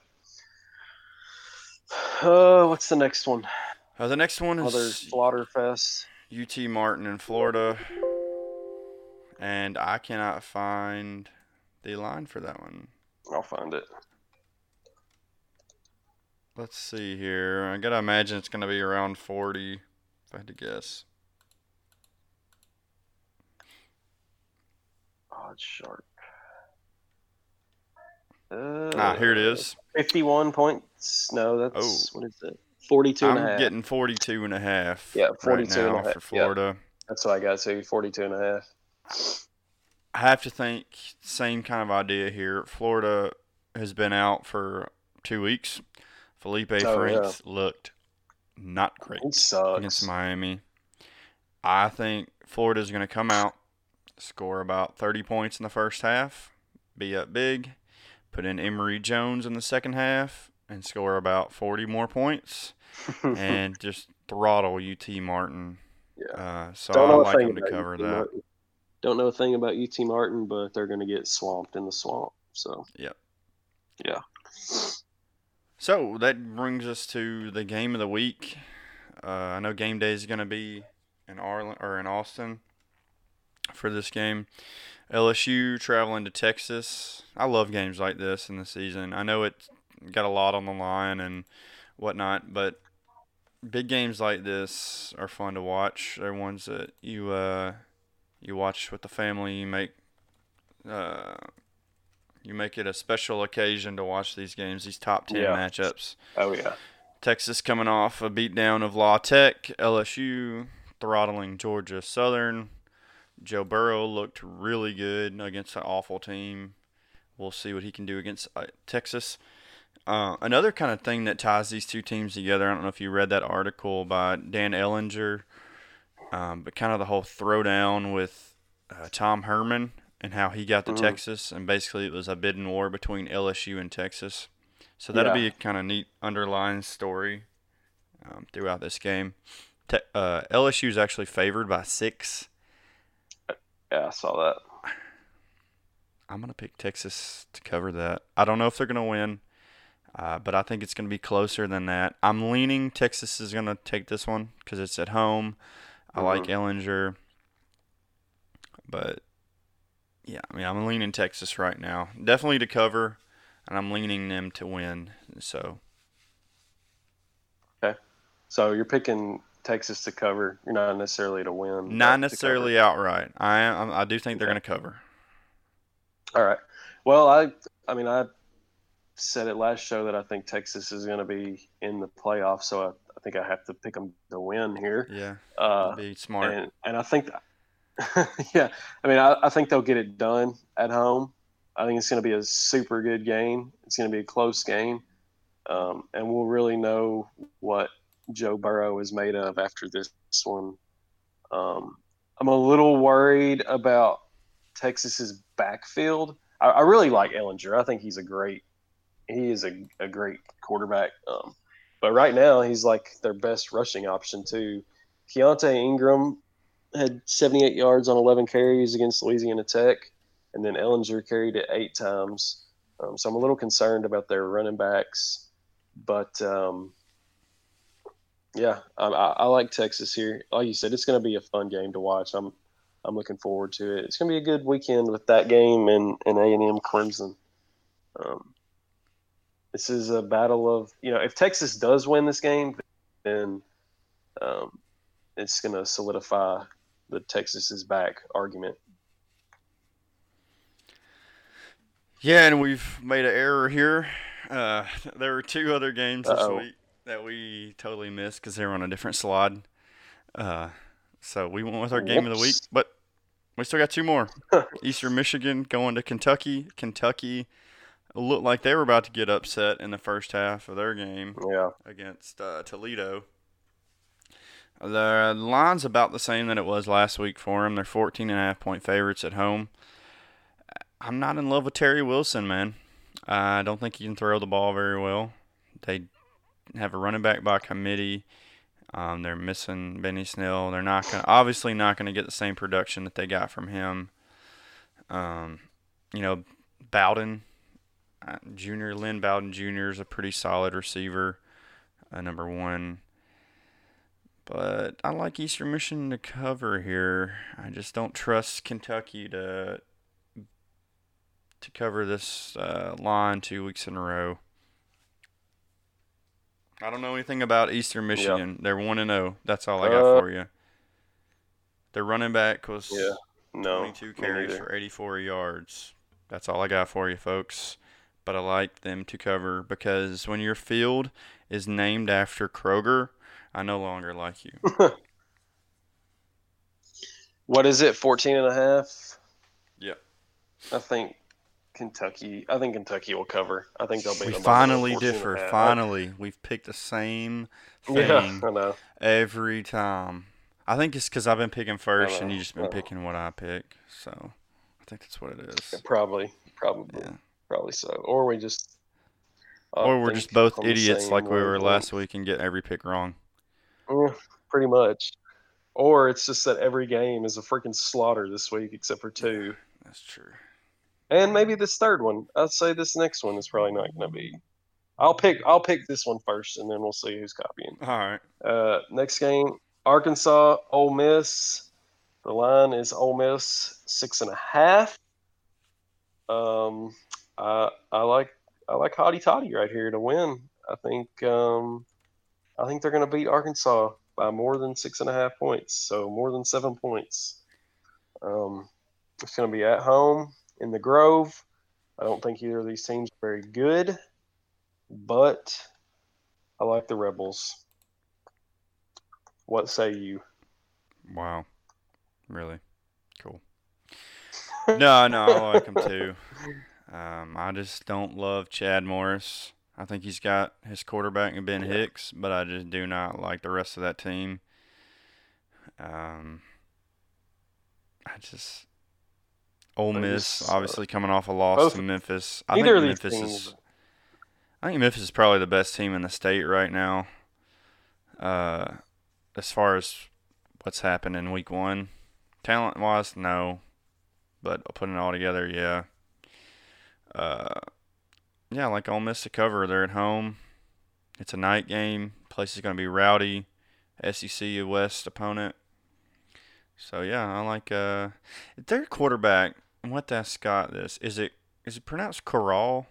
Uh, what's the next one? Uh, the next one is slaughter fest. UT Martin in Florida, and I cannot find the line for that one. I'll find it. Let's see here. I gotta imagine it's gonna be around 40, if I had to guess. Oh, it's sharp. Uh, Ah, here it is. 51 No, that's Oh. what is it? 42 and a I'm half. getting 42 and a half Yeah, right 42 and a half, for yeah. Florida. That's what I got. So 42 and a half. I have to think same kind of idea here. Florida has been out for two weeks. Feleipe Oh, Franks looked not great against Miami. I think Florida's going to come out, score about 30 points in the first half, be up big, put in Emory Jones in the second half, and score about 40 more points, [LAUGHS] and just throttle UT Martin. Yeah. Uh, so Don't I like them to cover UT that. Martin. Don't know a thing about UT Martin, but they're going to get swamped in the swamp. So. Yep. Yeah. So that brings us to the game of the week. Uh, I know game day is going to be in Arlen or in Austin for this game. LSU traveling to Texas. I love games like this in the season. I know it's got a lot on the line and whatnot, but big games like this are fun to watch. They're ones that you uh, you watch with the family. You make uh, you make it a special occasion to watch these games, these top ten Yeah. matchups. Oh yeah. Texas coming off a beatdown of La Tech, LSU throttling Georgia Southern. Joe Burrow looked really good against an awful team. We'll see what he can do against uh, Texas. Uh, another kind of thing that ties these two teams together. I don't know if you read that article by Dan Ellinger, um, but kind of the whole throwdown with uh, Tom Herman and how he got to Mhm. Texas, and basically it was a bidding war between LSU and Texas. So that'll Yeah. be a kind of neat underlying story um, throughout this game. Te- uh, LSU is actually favored by six. Yeah, I saw that. I'm gonna pick Texas to cover that. I don't know if they're gonna win, uh, but I think it's gonna be closer than that. I'm leaning Texas is gonna take this one because it's at home. I like Mhm. Ehlinger, but yeah, I mean I'm leaning Texas right now. Definitely to cover, and I'm leaning them to win. So Okay. So you're picking Texas to cover. You're not necessarily to win. not necessarily outright. I am. I do think they're Okay. gonna cover. All right. Well, I I mean I said it last show that I think Texas is going to be in the playoffs, so I, I think I have to pick them to win here. Yeah, Uh, be smart. and and I think, [LAUGHS] yeah, I mean I, I think they'll get it done at home. I think it's going to be a super good game. It's going to be a close game, um, and we'll really know what Joe Burrow is made of after this one. Um, I'm a little worried about Texas's backfield. I, I really like Ehlinger. I think he's a great. He is a, a great quarterback. Um, but right now he's like their best rushing option too. Keontae Ingram had 78 yards on 11 carries against Louisiana Tech, and then Ehlinger carried it eight times. Um, so I'm a little concerned about their running backs, but um, yeah, I, I, like Texas here. Like you said, it's going to be a fun game to watch. I'm I'm looking forward to it. It's going to be a good weekend with that game and and A and M Clemson. Um, this is a battle of you know if Texas does win this game, then um, it's going to solidify the Texas is back argument. Yeah, and we've made an error here. Uh, there were two other games Uh-oh. this week that we totally missed because they were on a different slide. Uh, so we went with our game of the week, but we still got two more. [LAUGHS] Eastern Michigan going to Kentucky. Kentucky looked like they were about to get upset in the first half of their game Yeah, against uh, Toledo. The line's about the same that it was last week for them. They're 14 and a half point favorites at home. I'm not in love with Terry Wilson, man. I don't think he can throw the ball very well. They have a running back by committee. Um, they're missing Benny Snell. They're not gonna obviously not gonna get the same production that they got from him. Um, you know, Bowden, Junior Lynn Bowden Jr. is a pretty solid receiver, uh, number one. But I like Eastern Michigan to cover here. I just don't trust Kentucky to to cover this uh, line two weeks in a row. I don't know anything about Eastern Michigan. They're one and zero. That's all I got Uh, for you. Their running back was Yeah. No. 22 carries for 84 yards. That's all I got for you, folks. But I like them to cover because when your field is named after Kroger, I no longer like you. [LAUGHS] What is it? 14 and a half? Yep. I think Kentucky. I think Kentucky will cover. I think they'll be. we finally 14 and a differ. Finally, we've picked the same [LAUGHS] thing Yeah, I know. every time. I think it's because I've been picking first and you just been picking what I pick. So I think that's what it is. Probably, probably, Yeah. Probably so. Or we just. uh, Or we're just both idiots like we were last week and get every pick wrong. Eh, pretty much. Or it's just that every game is a freaking slaughter this week, except for two, That's true. and maybe this third one. I'd say this next one is probably not going to be. I'll pick. I'll pick this one first, and then we'll see who's copying. All right. Uh, next game, Arkansas, Ole Miss. The line is Ole Miss six and a half. Um, I I like I like Hotty Toddy right here to win. I think um, I think they're going to beat Arkansas by more than six and a half points, so more than seven points. Um, it's going to be at home in the Grove. I don't think either of these teams are very good, but I like the Rebels. What say you? Wow. Really? Cool. [LAUGHS] no, no, I like him too. [LAUGHS] Um, I just don't love Chad Morris. I think he's got his quarterback in Ben Yeah. Hicks, but I just do not like the rest of that team. Um, I just Ole Miss just, uh, obviously coming off a loss both- to Memphis. I think Memphis teams. is. I think Memphis is probably the best team in the state right now. Uh, as far as what's happened in week one, talent wise, no, but putting it all together, yeah. Uh, yeah, like Ole Miss to cover. They're at home. It's a night game. Place is going to be rowdy. SEC West opponent. So yeah, I like uh, their quarterback. What ask Scott this: is it is it pronounced Corral,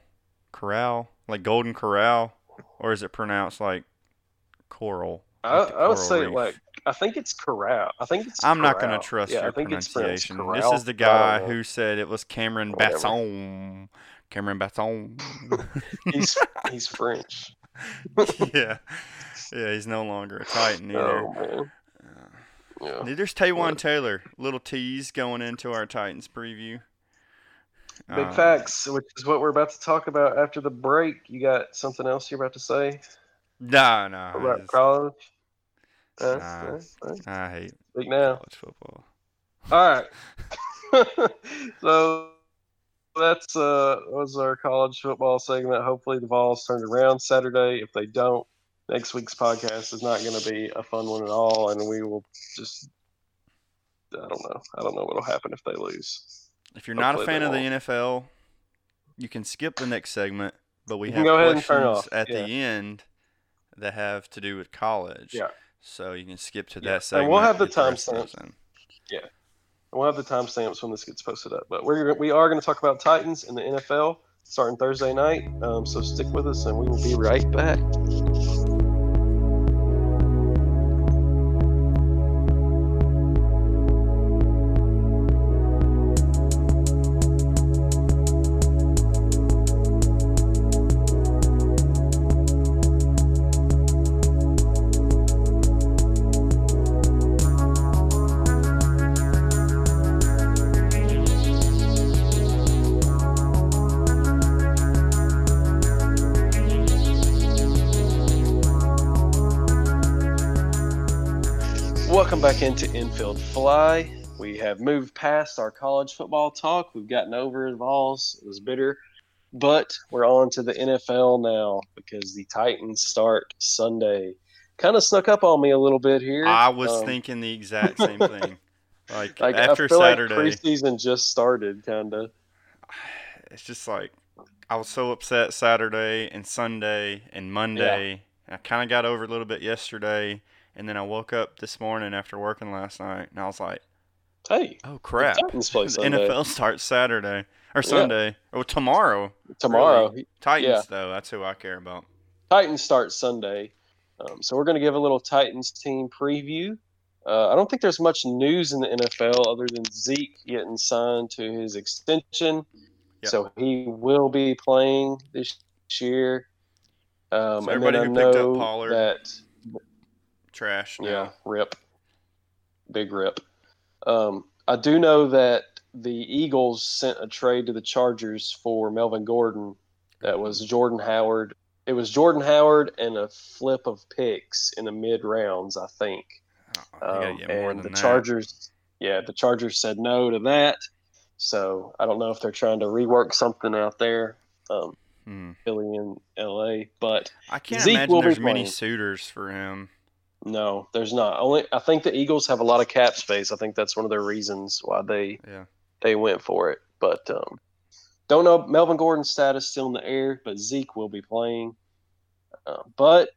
Corral, like Golden Corral, or is it pronounced like Coral? I, like the I would say reef? like I think it's corral. I think it's. I'm not going to trust yeah, your I think pronunciation. corral. This is the guy who said it was Cameron. Basson. Cameron Basson. [LAUGHS] he's he's French. [LAUGHS] yeah, yeah, he's no longer a Titan either. Oh man. Yeah. There's Taywan What? Taylor. Little tease going into our Titans preview. Big Uh, facts, which is what we're about to talk about after the break. You got something else you're about to say Nah, nah. about it's- college? Nah. I hate Speak now. college football. All right. [LAUGHS] so that's uh was our college football segment. Hopefully the Vols turned around Saturday. If they don't, next week's podcast is not going to be a fun one at all, and we will just I don't know. I don't know what'll happen if they lose. If you're not a fan of the. NFL, you can skip the next segment, but we have go ahead and turn questions at yeah. the end that have to do with college. Yeah. So you can skip to Yeah. that And we'll have the get rest We'll have the timestamps when this gets posted up. But we're we are going to talk about Titans in the NFL starting Thursday night. Um, so stick with us, and we will be right back. Back into Infield Fly. We have moved past our college football talk. We've gotten over the Vols. It was bitter. But we're on to the NFL now because the Titans start Sunday. kind of snuck up on me a little bit here. I was Um, thinking the exact same [LAUGHS] thing. Like, like after I feel Saturday, like preseason just started, kind of. [SIGHS] it's just like I was so upset Saturday and Sunday and Monday. I kind of got over a little bit yesterday, and then I woke up this morning after working last night, and I was like, Hey, "Oh crap!" [LAUGHS] The NFL starts Saturday or Sunday or tomorrow. tomorrow. Titans Yeah. though, that's who I care about. Titans start Sunday. Um, so we're going to give a little Titans team preview. Uh, I don't think there's much news in the NFL other than Zeke getting signed to his extension. Yep. So he will be playing this year. Um, So everybody who picked up Pollard- that Trash. now. yeah, rip, big rip. Um, I do know that the Eagles sent a trade to the Chargers for Melvin Gordon. That was Jordan Howard. It was Jordan Howard and a flip of picks in the mid rounds, I think. Oh, Um, and the that. Chargers, yeah, the Chargers said no to that. So I don't know if they're trying to rework something out there, um, Hmm. Philly and LA, but I can't Zeke imagine there's many suitors for him. No, there's not. Only I think the Eagles have a lot of cap space. I think that's one of their reasons why they Yeah. they went for it. But um, don't know Melvin Gordon's status still in the air, but Zeke will be playing. Uh, but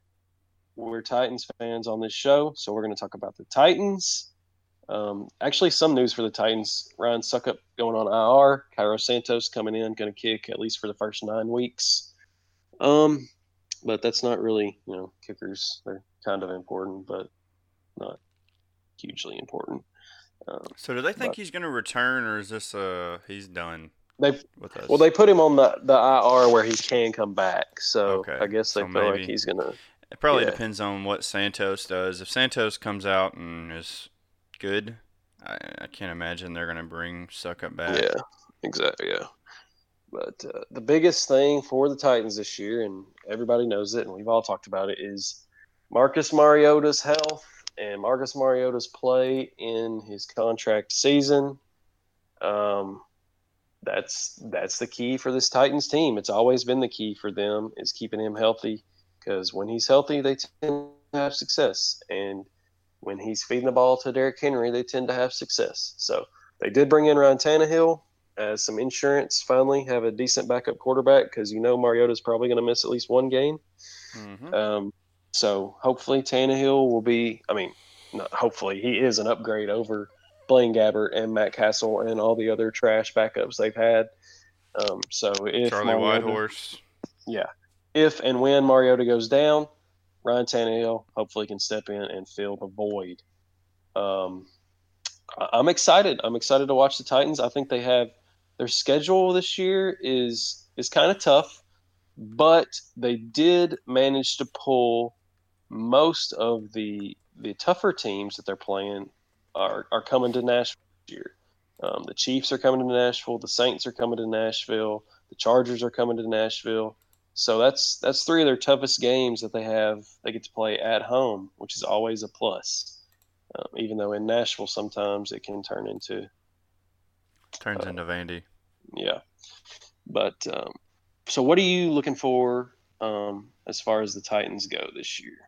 we're Titans fans on this show, so we're going to talk about the Titans. Um, actually, some news for the Titans: Ryan Succop going on IR, Cairo Santos coming in, going to kick at least for the first nine weeks. Um, but that's not really, you know, kickers. They're kind of important, but not hugely important. Um, So do they think But- he's going to return, or is this uh he's done they with us? Well, they put him on the, the IR where he can come back. So Okay, I guess they so feel like he's gonna. It probably Yeah. depends on what Santos does. If Santos comes out and is good, I, I can't imagine they're going to bring Succop back. Yeah, exactly. Yeah. But uh, the biggest thing for the Titans this year, and everybody knows it, and we've all talked about it, is Marcus Mariota's health and Marcus Mariota's play in his contract season. Um, that's that's the key for this Titans team. It's always been the key for them is keeping him healthy because when he's healthy, they tend to have success, and when he's feeding the ball to Derrick Henry, they tend to have success. So they did bring in Ryan Tannehill as some insurance. Finally, have a decent backup quarterback because you know Mariota's probably going to miss at least one game. hmm Um, so hopefully Tannehill will be. I mean, not hopefully he is an upgrade over Blaine Gabbert and Matt Cassel and all the other trash backups they've had. Um, so if Charlie Mariota- Whitehurst. yeah, if and when Mariota goes down, Ryan Tannehill hopefully can step in and fill the void. Um, I'm excited. I'm excited to watch the Titans. I think they have their schedule this year is is kind of tough, but they did manage to pull most of the the tougher teams that they're playing are are coming to Nashville this year. Um, the Chiefs are coming to Nashville. The Saints are coming to Nashville. The Chargers are coming to Nashville. So that's that's three of their toughest games that they have. They get to play at home, which is always a plus. Um, even though in Nashville sometimes it can turn into Turns Uh, into Vandy. yeah. But um, so what are you looking for um, as far as the Titans go this year?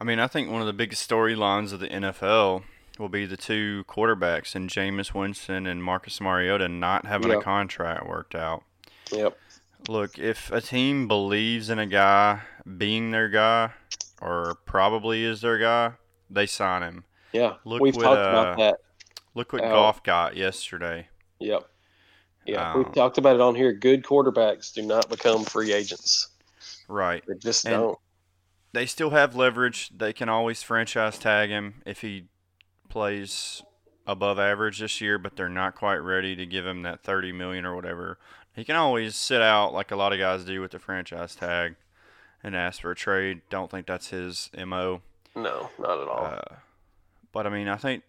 I mean, I think one of the biggest storylines of the NFL will be the two quarterbacks and Jameis Winston and Marcus Mariota not having a contract worked out. Yep. Look, if a team believes in a guy being their guy, or probably is their guy, they sign him. Yeah. Look We've with, talked uh, about that. Look what Oh. Goff got yesterday. Yep. Yeah. Um, We've talked about it on here. Good quarterbacks do not become free agents. Right. They just And- don't. They still have leverage. They can always franchise tag him if he plays above average this year, but they're not quite ready to give him that 30 million or whatever. He can always sit out like a lot of guys do with the franchise tag and ask for a trade. Don't think that's his MO. No, not at all. Uh, but I mean, I think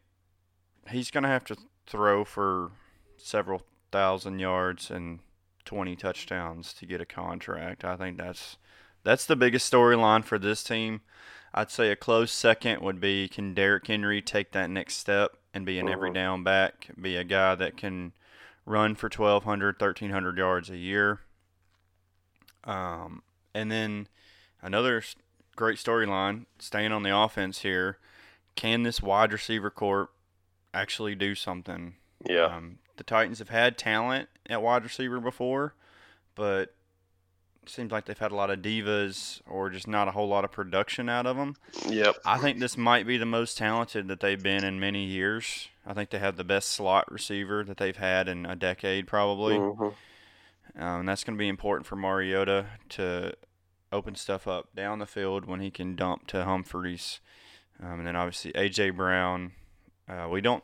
he's going to have to throw for several thousand yards and 20 touchdowns to get a contract. I think that's that's the biggest storyline for this team. I'd say a close second would be can Derrick Henry take that next step and be an every Mhm. down back, be a guy that can run for 1200, 1300 yards a year. Um, and then another great storyline. Staying on the offense here, can this wide receiver corps actually do something? Yeah. Um, the Titans have had talent at wide receiver before, but seems like they've had a lot of divas or just not a whole lot of production out of them. Yep. I think this might be the most talented that they've been in many years. I think they have the best slot receiver that they've had in a decade, probably. Mhm. Um, and that's going to be important for Mariota to open stuff up down the field when he can dump to Humphries. Um, and then obviously A.J. Brown. Uh, we don't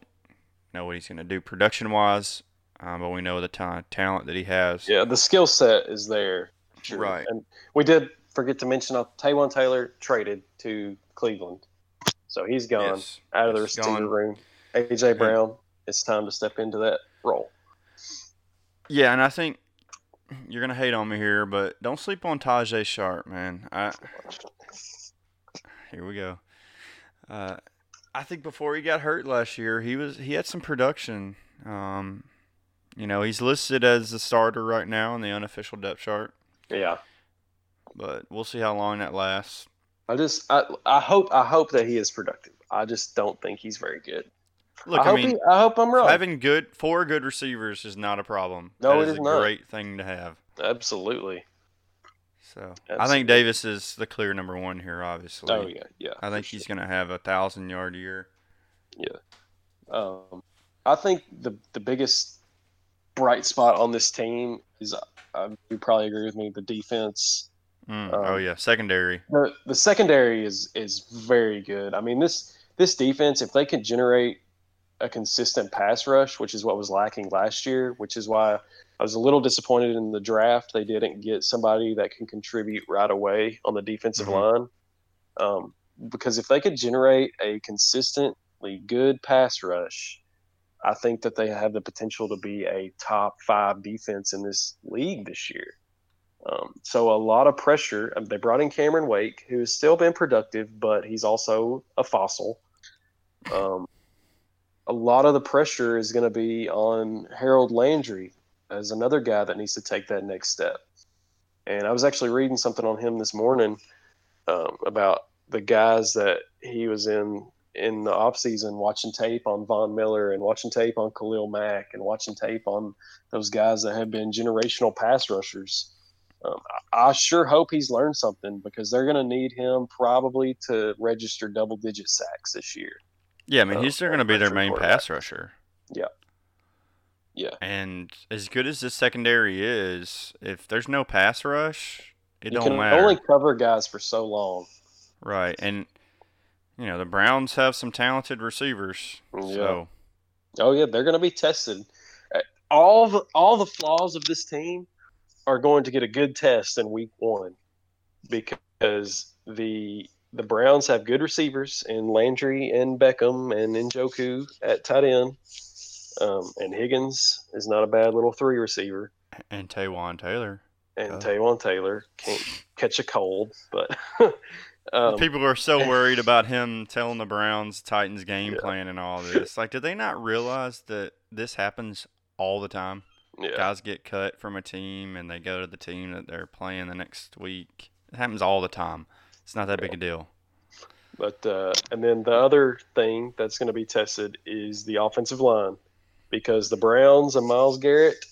know what he's going to do production wise, um, but we know the ta- talent that he has. Yeah, the skill set is there. Right. And we did forget to mention uh, Taywan Taylor traded to Cleveland. So he's gone Yes. out of the He's receiver gone. room. AJ Brown, it's time to step into that role. Yeah, and I think you're going to hate on me here, but don't sleep on Tajaé Sharpe, man. I, here we go. Uh, I think before he got hurt last year, he was he had some production. Um, you know, he's listed as the starter right now in the unofficial depth chart, Yeah. but we'll see how long that lasts. I just I, I hope I hope that he is productive. I just don't think he's very good. Look, I I, hope mean, he, I hope I'm wrong. having good four good receivers is not a problem. No, That it is is a not. great thing to have. Absolutely. So I think Davis is the clear number one here. Obviously, Oh yeah, yeah. I think he's going to have a thousand yard year. Yeah. Um, I think the the biggest bright spot on this team is uh, you probably agree with me the defense. Mm, Um, oh yeah, secondary. The the secondary is is very good. I mean this this defense if they can generate a consistent pass rush, which is what was lacking last year, which is why I was a little disappointed in the draft. They didn't get somebody that can contribute right away on the defensive Mhm. line. Um, because if they could generate a consistently good pass rush, I think that they have the potential to be a top five defense in this league this year. Um, so a lot of pressure. um, They brought in Cameron Wake, who has still been productive, but he's also a fossil. Um, a lot of the pressure is going to be on Harold Landry as another guy that needs to take that next step. And I was actually reading something on him this morning um, about the guys that he was in in the off season watching tape on Von Miller and watching tape on Khalil Mack and watching tape on those guys that have been generational pass rushers. Um, I I sure hope he's learned something because they're going to need him probably to register double digit sacks this year. Yeah, I mean he's still going to be their main pass rusher. Yeah. Yeah. And as good as this secondary is, if there's no pass rush, it you don't can matter. only cover guys for so long. Right, and you know the Browns have some talented receivers. Yeah. So Oh yeah, they're going to be tested. Uh, All the all the flaws of this team are going to get a good test in week one because the the Browns have good receivers in Landry and Beckham and Njoku at tight end. Um, and Higgins is not a bad little three receiver. and Taywan Taylor. And Oh. Taywan Taylor can't catch a cold, but [LAUGHS] um, People are so worried [LAUGHS] about him telling the Browns Titans game Yeah. plan and all this. Like, did they not realize that this happens all the time? yeah, Guys get cut from a team and they go to the team that they're playing the next week. It happens all the time. It's not that big a deal. But uh, and then the other thing that's going to be tested is the offensive line, because the Browns and Myles Garrett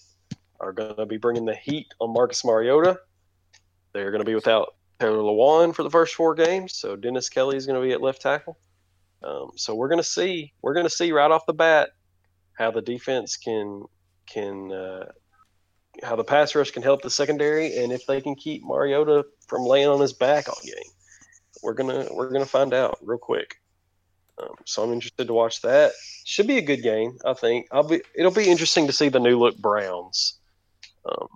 are going to be bringing the heat on Marcus Mariota. They're going to be without Taylor Lewan for the first four games, so Dennis Kelly is going to be at left tackle. Um, so we're going to see we're going to see right off the bat how the defense can can uh, how the pass rush can help the secondary, and if they can keep Mariota from laying on his back all game we're gonna we're gonna find out real quick. Um, so I'm interested to watch that. Should be a good game, I think. I'll be. It'll be interesting to see the new look Browns. Um,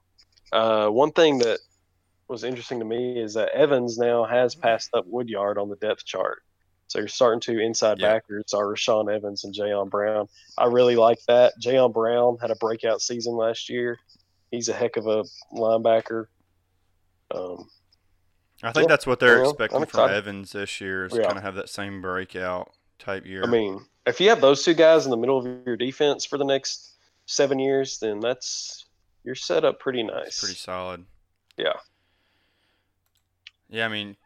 uh, one thing that was interesting to me is that Evans now has passed up Woodyard on the depth chart. So you're starting to inside Yeah. backers are Rashaan Evans and Jayon Brown. I really like that. Jayon Brown had a breakout season last year. He's a heck of a linebacker. Um, I think Yeah, that's what they're expecting from. Evans this year is Yeah. kind of have that same breakout type year. I mean, if you have those two guys in the middle of your defense for the next seven years, then that's you're set up pretty nice. It's pretty solid. Yeah. Yeah, I mean,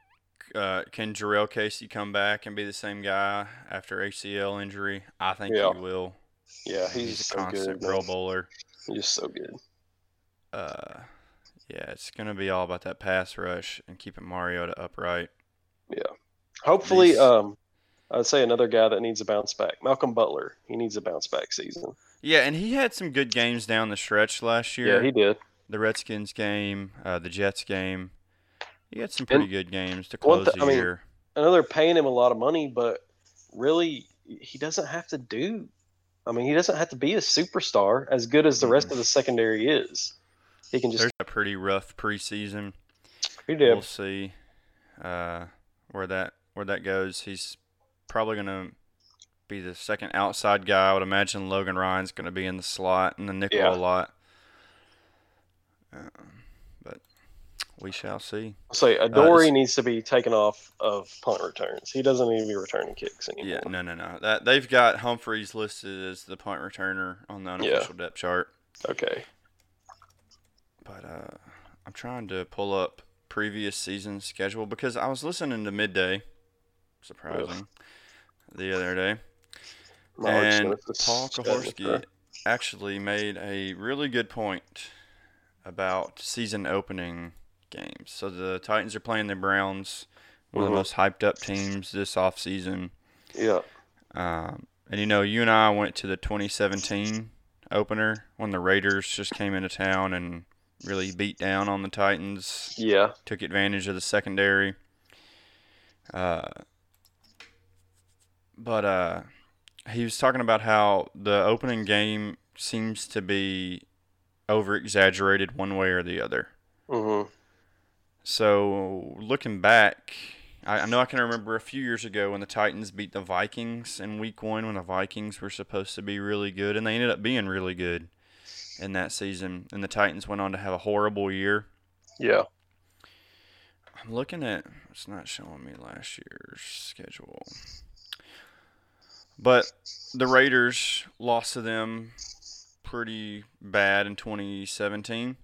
uh, can Jurrell Casey come back and be the same guy after ACL injury? I think Yeah. he will. Yeah, he's, He's a so constant good. Pro. Bowler. He's so good. Uh, yeah, it's gonna be all about that pass rush and keeping Mariota upright. Yeah, hopefully, These- um, I'd say another guy that needs a bounce back. Malcolm Butler. He needs a bounce back season. Yeah, and he had some good games down the stretch last year. Yeah, he did. the Redskins game, uh, the Jets game. He had some pretty And good games to close thi- the I mean, year. I know they're paying him a lot of money, but really, he doesn't have to do. I mean, he doesn't have to be a superstar as good as the rest of the secondary is. He can just. There's a pretty rough preseason. He did. We'll see uh, where that where that goes. He's probably gonna be the second outside guy. I would imagine Logan Ryan's gonna be in the slot and the nickel Yeah. a lot. Um, we shall see. Say Adoree this- needs to be taken off of punt returns. He doesn't need to be returning kicks anymore. Yeah, no, no, no. That they've got Humphries listed as the punt returner on the Yeah. unofficial depth chart. Okay. But uh, I'm trying to pull up previous season schedule because I was listening to midday, surprising, the other day, Marge and Paul Kuharsky actually made a really good point about season opening games. So the Titans are playing the Browns, one of Mhm. the most hyped up teams this offseason. Yeah. Um, and you know, you and I went to the 2017 opener when the Raiders just came into town and really beat down on the Titans, Yeah. took advantage of the secondary. Uh, but uh, he was talking about how the opening game seems to be over exaggerated one way or the other. hmm So looking back, I, I know I can remember a few years ago when the Titans beat the Vikings in Week One when the Vikings were supposed to be really good, and they ended up being really good in that season. And the Titans went on to have a horrible year. Yeah. I'm looking at it's not showing me last year's schedule. But the Raiders lost to them pretty bad in 2017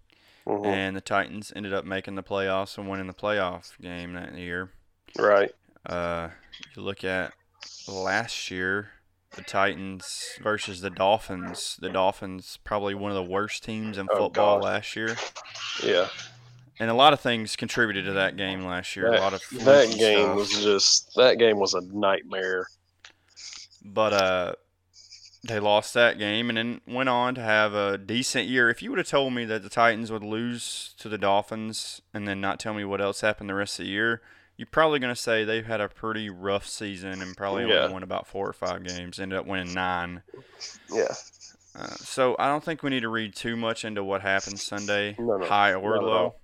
hmm and the Titans ended up making the playoffs and winning the playoff game that year. Right. Uh, you look at last year, the Titans versus the Dolphins. The Dolphins probably one of the worst teams in Oh, football gosh. last year, Yeah. and a lot of things contributed to that game last year. a lot of that game stuff. was just that game was a nightmare. but uh, they lost that game and then went on to have a decent year. If you would have told me that the Titans would lose to the Dolphins and then not tell me what else happened the rest of the year, you're probably going to say they've had a pretty rough season and probably Yeah. only won about four or five games. Ended up winning nine. Yeah. Uh, so I don't think we need to read too much into what happened Sunday, No, no, high or low.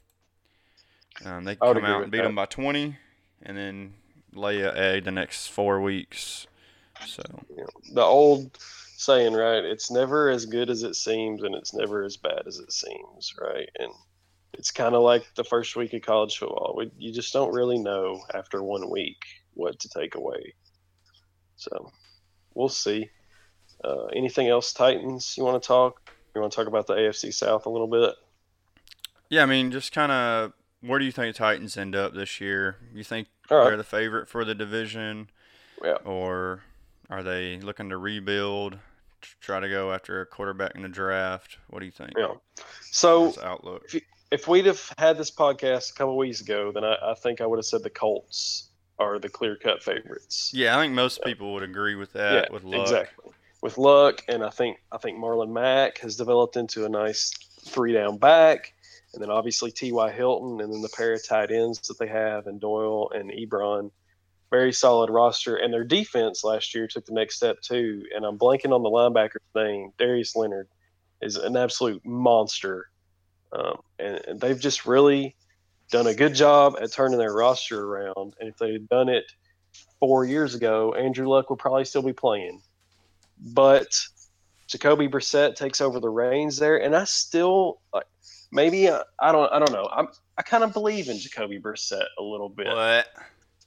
Um, they come out and beat that. them by 20, and then lay a egg the next four weeks. So The old saying, right? It's never as good as it seems, and it's never as bad as it seems, right? And it's kind of like the first week of college football. We, you just don't really know after one week what to take away. So we'll see. Uh, anything else, Titans? You want to talk? You want to talk about the AFC South a little bit? Yeah, I mean, just kind of where do you think the Titans end up this year? You think right. they're the favorite for the division, Yeah. or are they looking to rebuild, t- try to go after a quarterback in the draft? What do you think? Yeah. So outlook. if we'd have had this podcast a couple weeks ago, then I, I think I would have said the Colts are the clear cut favorites. Yeah, I think most people would agree with that. with luck. exactly. With luck, and I think I think Marlon Mack has developed into a nice three down back, and then obviously T.Y. Hilton, and then the pair of tight ends that they have, and Doyle and Ebron. Very solid roster, and their defense last year took the next step too. And I'm blanking on the linebacker's name. Darius Leonard is an absolute monster, um, and, and they've just really done a good job at turning their roster around. And if they had done it four years ago, Andrew Luck would probably still be playing. But Jacoby Brissett takes over the reins there, and I still like maybe uh, I don't I don't know. I'm I kind of believe in Jacoby Brissett a little bit. What?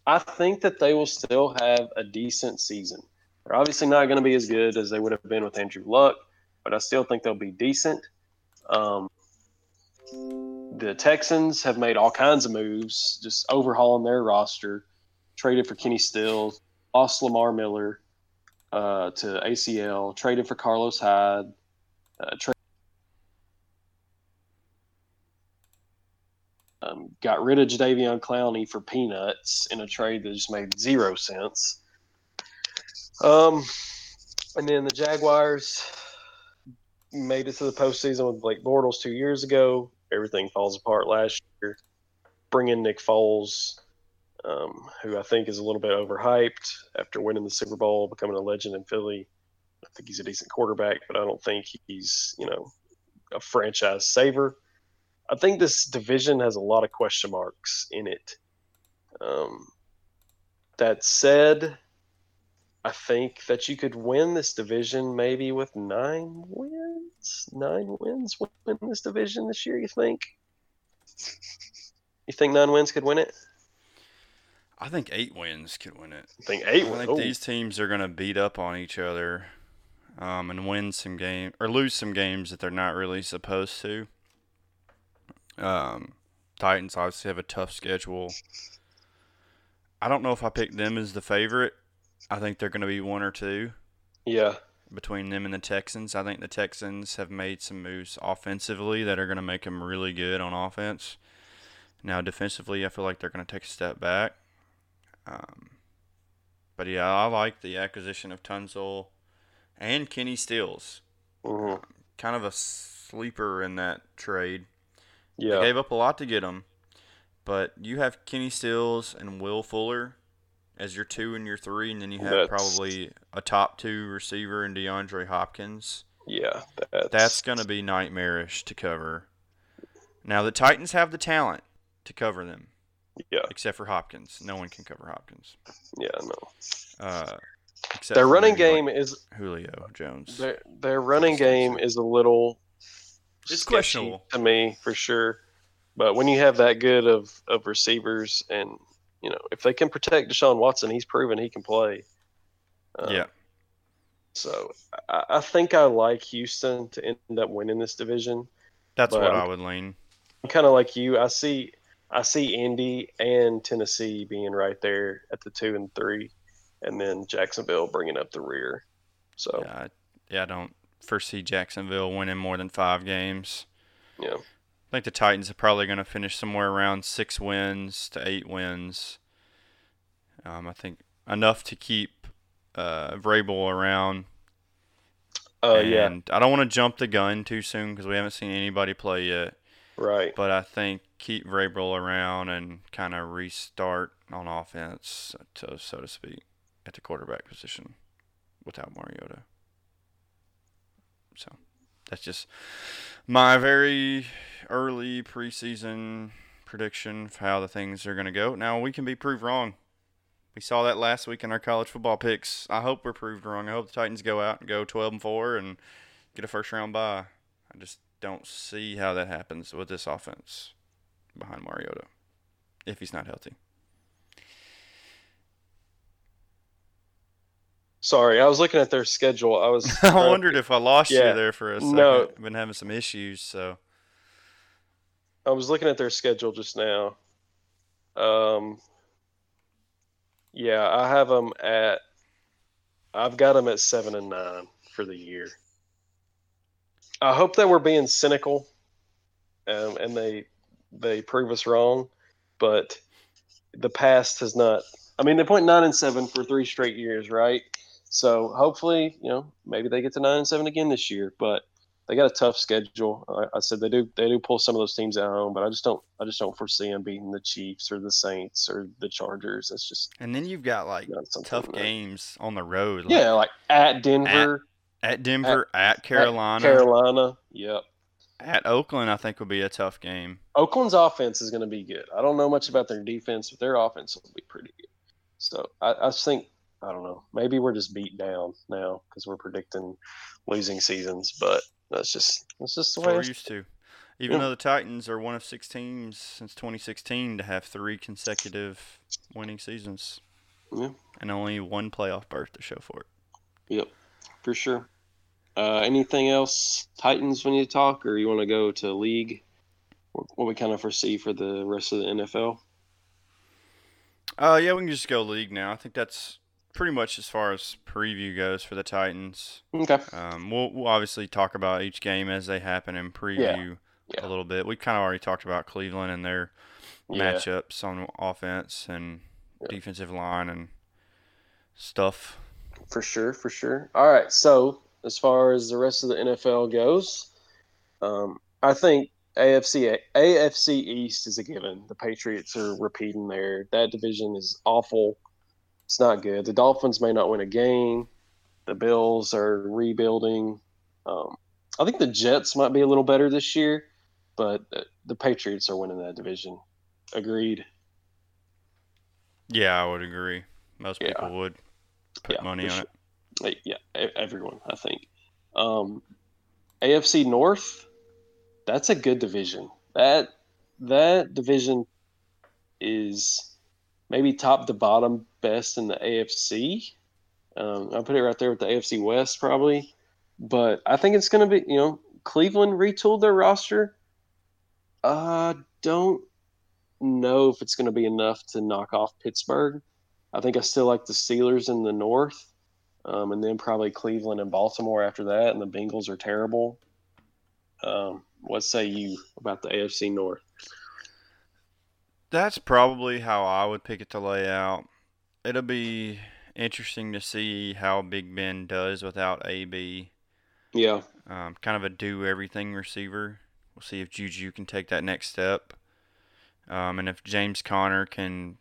I think that they will still have a decent season. They're obviously not going to be as good as they would have been with Andrew Luck, but I still think they'll be decent. Um, the Texans have made all kinds of moves, just overhauling their roster. Traded for Kenny Stills, lost Lamar Miller uh, to ACL, traded for Carlos Hyde, uh, tra- um, got rid of Jadeveon Clowney for peanuts in a trade that just made zero sense. Um, and then the Jaguars made it to the postseason with Blake Bortles two years ago. Everything falls apart last year. Bring in Nick Foles, um, who I think is a little bit overhyped after winning the Super Bowl, becoming a legend in Philly. I think he's a decent quarterback, but I don't think he's, you know, a franchise saver. I think this division has a lot of question marks in it. Um, that said, I think that you could win this division maybe with nine wins. Nine wins win this division this year. You think? You think nine wins could win it? I think eight wins could win it. I think eight. I think Ooh. these teams are going to beat up on each other um, and win some game or lose some games that they're not really supposed to. Um, Titans obviously have a tough schedule. I don't know if I picked them as the favorite. I think they're going to be one or two Yeah, between them and the Texans. I think the Texans have made some moves offensively that are going to make them really good on offense. Now, defensively, I feel like they're going to take a step back. Um, but yeah, I like the acquisition of Tunsil and Kenny Stills. hmm Kind of a sleeper in that trade. They yeah, gave up a lot to get him, but you have Kenny Stills and Will Fuller as your two and your three, and then you have That's- probably a top two receiver in DeAndre Hopkins. yeah. That's, That's going to be nightmarish to cover. Now the Titans have the talent to cover them, yeah, except for Hopkins. No one can cover Hopkins. yeah. No, Uh, except their running maybe, like, game is Julio Jones. their their running game is a little It's questionable. to me for sure. But when you have that good of of receivers, and you know if they can protect Deshaun Watson, he's proven he can play. Um, yeah, So I, I think I like Houston to end up winning this division. that's what I'm- I would lean. I'm kind of like you. I see I see Indy and Tennessee being right there at the two and three, and then Jacksonville bringing up the rear. So Yeah, I, yeah, I don't foresee Jacksonville winning more than five games. yeah, I think the Titans are probably going to finish somewhere around six wins to eight wins. Um, I think enough to keep uh, Vrabel around. uh, yeah, and I don't want to jump the gun too soon because we haven't seen anybody play yet. right. But I think keep Vrabel around and kind of restart on offense, to, so to speak, at the quarterback position without Mariota. So that's just my very early preseason prediction of how the things are going to go. Now we can be proved wrong. We saw that last week in our college football picks. I hope we're proved wrong. I hope the Titans go out and go 12 and 4 and get a first round bye. I just don't see how that happens with this offense behind Mariota if he's not healthy. Sorry, I was looking at their schedule. I was. [LAUGHS] I wondered if I lost Yeah. you there for a second. No. Been having some issues, so I was looking at their schedule just now. Um, yeah, I have them at. I've got them at seven and nine for the year. I hope that we're being cynical, um, and they they prove us wrong, but the past has not. I mean, they point nine and seven for three straight years, right? So hopefully, you know, maybe they get to nine and seven again this year. But they got a tough schedule. I, I said they do they do pull some of those teams at home, but I just don't I just don't foresee them beating the Chiefs or the Saints or the Chargers. That's just and then you've got like not something. tough games on the road. Like Yeah, like at Denver, at Denver, at, Carolina, Carolina. Yep. at Oakland. I think will be a tough game. Oakland's offense is going to be good. I don't know much about their defense, but their offense will be pretty good. So I, I think I don't know. Maybe we're just beat down now because we're predicting losing seasons, but that's just that's just the way. we're used to. Even Yeah. though the Titans are one of six teams since 2016 to have three consecutive winning seasons, Yeah. and only one playoff berth to show for it. Yep, for sure. Uh, anything else Titans we need to talk, or you want to go to league? what we kind of foresee for the rest of the NFL. Uh, yeah, we can just go league now. I think that's pretty much as far as preview goes for the Titans. Okay. Um, we'll, we'll obviously talk about each game as they happen and preview Yeah. a little bit. We kind of already talked about Cleveland and their Yeah. matchups on offense and Yeah. defensive line and stuff. For sure, for sure. All right. So as far as the rest of the NFL goes, um, I think AFC AFC East is a given. The Patriots are repeating there. That division is awful. It's not good. The Dolphins may not win a game. The Bills are rebuilding. Um, I think the Jets might be a little better this year, but uh, the Patriots are winning that division. Agreed. Yeah, I would agree. Most Yeah. people would put Yeah, money on sure. it. Yeah, e- everyone, I think. Um, AFC North, that's a good division. That that division is maybe top to bottom best in the AFC. Um, I'll put it right there with the AFC West probably, but I think it's going to be you know Cleveland retooled their roster. Uh, don't know if it's going to be enough to knock off Pittsburgh. I think I still like the Steelers in the North, um, and then probably Cleveland and Baltimore after that. And the Bengals are terrible. Um, what say you about the AFC North? That's probably how I would pick it to lay out. It'll be interesting to see how Big Ben does without AB. Yeah, Um, kind of a do everything receiver. We'll see if Juju can take that next step. Um, and if James Conner can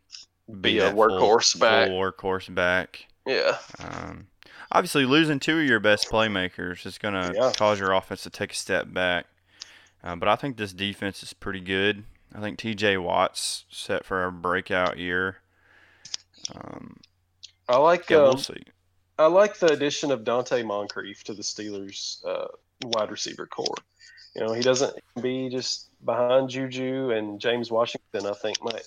Be a that full- workhorse back. Full workhorse back. yeah, Um, obviously, losing two of your best playmakers is going to Yeah. cause your offense to take a step back. Uh, but I think this defense is pretty good. I think TJ Watt's set for a breakout year. Um, I like yeah, um, we'll see. I like the addition of Donte Moncrief to the Steelers' uh, wide receiver core. You know, he doesn't be just behind Juju and James Washington. I think might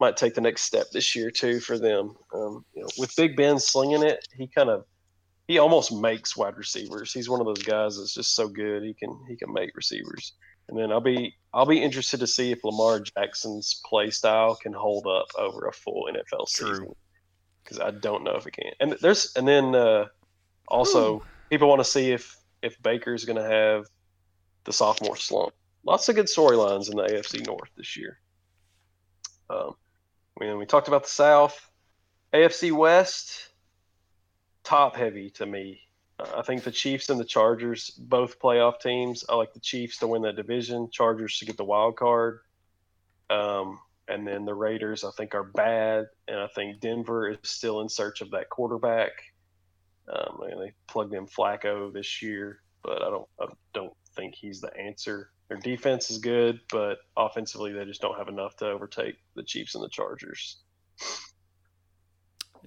might take the next step this year too for them. Um, you know, with Big Ben slinging it, he kind of he almost makes wide receivers. He's one of those guys that's just so good. He can he can make receivers. And then I'll be I'll be interested to see if Lamar Jackson's play style can hold up over a full NFL True. season because I don't know if it can. And there's and then uh, also people want to see if if Baker's going to have the sophomore slump. Lots of good storylines in the AFC North this year. Um, we, we talked about the South, AFC West, top heavy to me. I think the Chiefs and the Chargers, both playoff teams. I like the Chiefs to win that division, Chargers to get the wild card. Um, and then the Raiders, I think, are bad, and I think Denver is still in search of that quarterback. Um, and they plugged in Flacco this year, but I don't, I don't think he's the answer. Their defense is good, but offensively, they just don't have enough to overtake the Chiefs and the Chargers.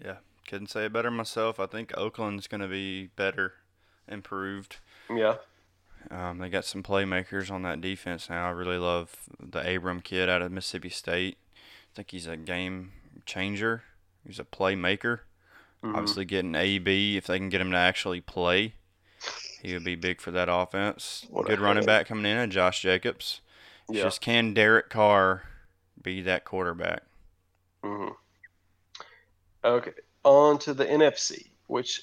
Yeah, couldn't say it better myself. I think Oakland's going to be better, improved. Yeah, Um, they got some playmakers on that defense now. I really love the Abram kid out of Mississippi State. I think he's a game changer. He's a playmaker. Mhm. Obviously, getting AB if they can get him to actually play, he would be big for that offense. What Good running back coming in, and Josh Jacobs. It's yeah. just can Derek Carr be that quarterback? hmm Okay, on to the NFC, which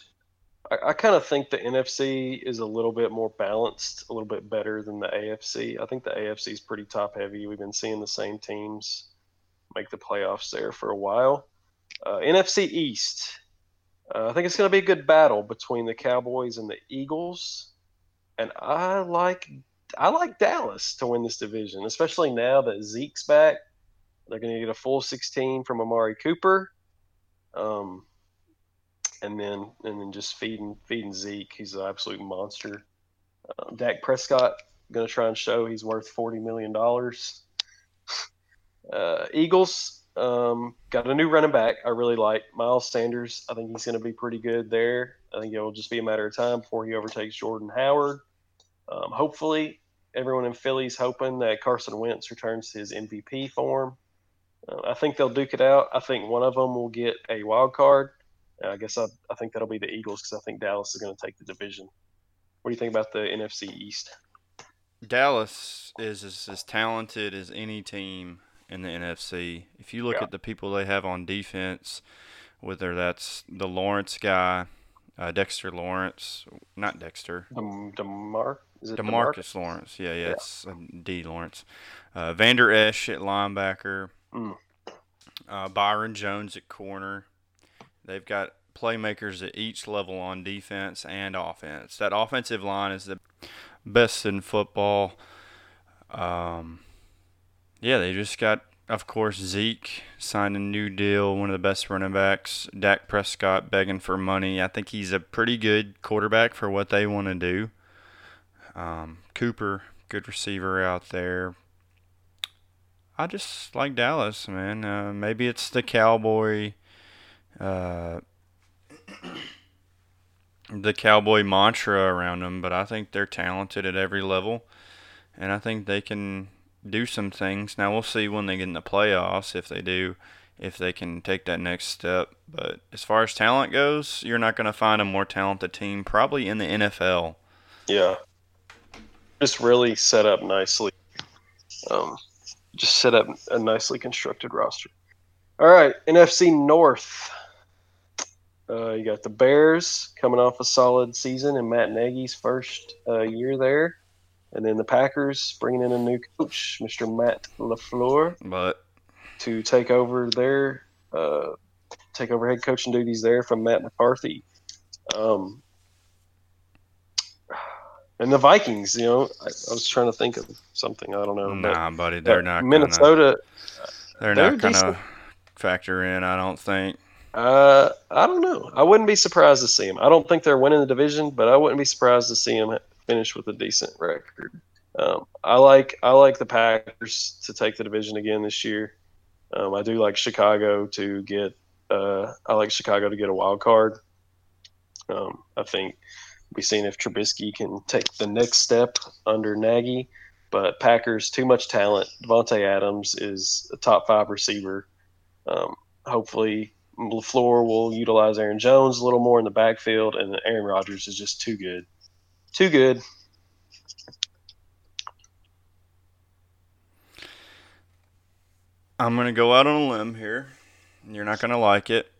I, I kind of think the NFC is a little bit more balanced, a little bit better than the AFC. I think the AFC is pretty top heavy. We've been seeing the same teams make the playoffs there for a while. Uh, NFC East, uh, I think it's going to be a good battle between the Cowboys and the Eagles, and I like I like Dallas to win this division, especially now that Zeke's back. They're going to get a full 16 from Amari Cooper. Um, and then and then just feeding feeding Zeke. He's an absolute monster. Um, Dak Prescott going to try and show he's worth forty million dollars. Uh, Eagles um, got a new running back. I really like Miles Sanders. I think he's going to be pretty good there. I think it will just be a matter of time before he overtakes Jordan Howard. Um, hopefully, everyone in Philly's hoping that Carson Wentz returns to his MVP form. Uh, I think they'll duke it out. I think one of them will get a wild card. Uh, I guess I, I think that'll be the Eagles because I think Dallas is going to take the division. What do you think about the NFC East? Dallas is as, as talented as any team in the NFC. If you look Yeah. at the people they have on defense, whether that's the Lawrence guy, uh, Dexter Lawrence, not Dexter, Dem- Demar is it Demarcus Lawrence. Yeah, yeah, Yeah. it's um, D Lawrence. Uh, Vander Esch at linebacker. Mm. Uh, Byron Jones at corner. They've got playmakers at each level on defense and offense. That offensive line is the best in football. Um, yeah, they just got, of course, Zeke signed a new deal, one of the best running backs. Dak Prescott begging for money. I think he's a pretty good quarterback for what they want to do. Um, Cooper, good receiver out there. I just like Dallas, man. Uh, maybe it's the cowboy, uh, [CLEARS THROAT] the cowboy mantra around them, but I think they're talented at every level, and I think they can do some things. Now we'll see when they get in the playoffs if they do, if they can take that next step. But as far as talent goes, you're not going to find a more talented team probably in the NFL. Yeah. Just really set up nicely. Um, just set up a nicely constructed roster. All right, NFC North. Uh, you got the Bears coming off a solid season in Matt Nagy's first uh, year there, and then the Packers bringing in a new coach, Mr. Matt Lafleur, But to take over their uh, take over head coaching duties there from Matt McCarthy. Um, and the Vikings, you know, I, I was trying to think of something. I don't know. but- buddy, they're not gonna, Minnesota. they're they're not going to factor in. I don't think. Uh, I don't know. I wouldn't be surprised to see them. I don't think they're winning the division, but I wouldn't be surprised to see them finish with a decent record. Um, I like I like the Packers to take the division again this year. Um, I do like Chicago to get. Uh, I like Chicago to get a wild card. Um, I think we've seen if Trubisky can take the next step under Nagy, but Packers too much talent. Davante Adams is a top five receiver. Um, hopefully, Lafleur will utilize Aaron Jones a little more in the backfield, and Aaron Rodgers is just too good, too good. I'm going to go out on a limb here. You're not going to like it.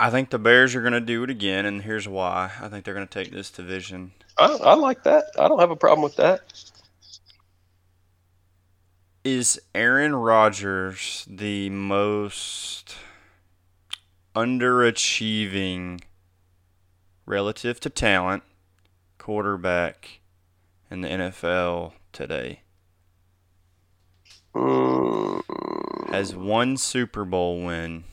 I think the Bears are going to do it again, and here's why. I think they're going to take this division. I, I like that. I don't have a problem with that. Is Aaron Rodgers the most underachieving relative to talent quarterback in the NFL today? Mm, Has one Super Bowl win.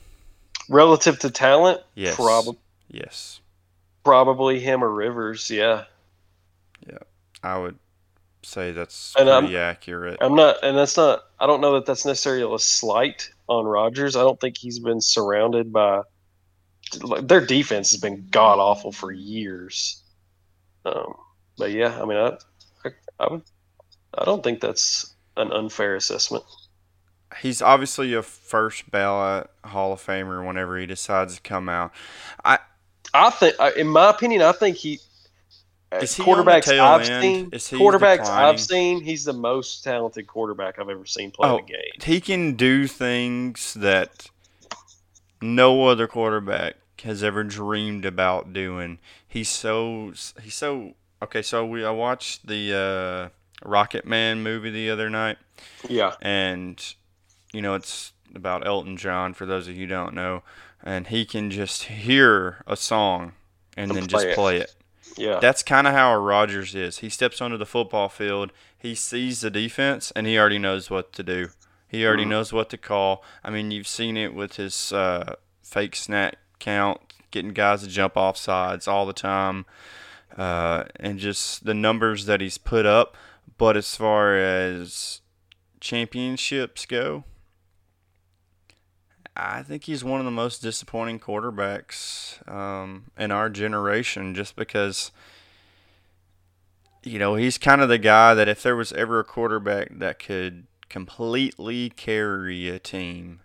Relative to talent, Yes. prob- Yes. probably him or Rivers. Yeah, yeah, I would say that's And, pretty accurate. I'm not, and that's not. I don't know that that's necessarily a slight on Rodgers. I don't think he's been surrounded by. like, Their defense has been god awful for years. Um, but yeah, I mean, I, I, I, would, I don't think that's an unfair assessment. He's obviously a first ballot Hall of Famer whenever he decides to come out. I I think, in my opinion, I think he. Is he quarterbacks I've end? seen, quarterbacks declining? I've seen, he's the most talented quarterback I've ever seen play Oh. the game. He can do things that no other quarterback has ever dreamed about doing. He's so he's so okay. So we I watched the uh, Rocket Man movie the other night. Yeah, and you know it's about Elton John for those of you who don't know, and he can just hear a song and And then play just play it. yeah, That's kind of how a Rodgers is. He steps onto the football field, he sees the defense, and he already knows what to do. He already Mhm. knows what to call. I mean, you've seen it with his uh, fake snap count, getting guys to jump off sides all the time, uh, and just the numbers that he's put up. But as far as championships go, I think he's one of the most disappointing quarterbacks um, in our generation just because, you know, he's kind of the guy that if there was ever a quarterback that could completely carry a team,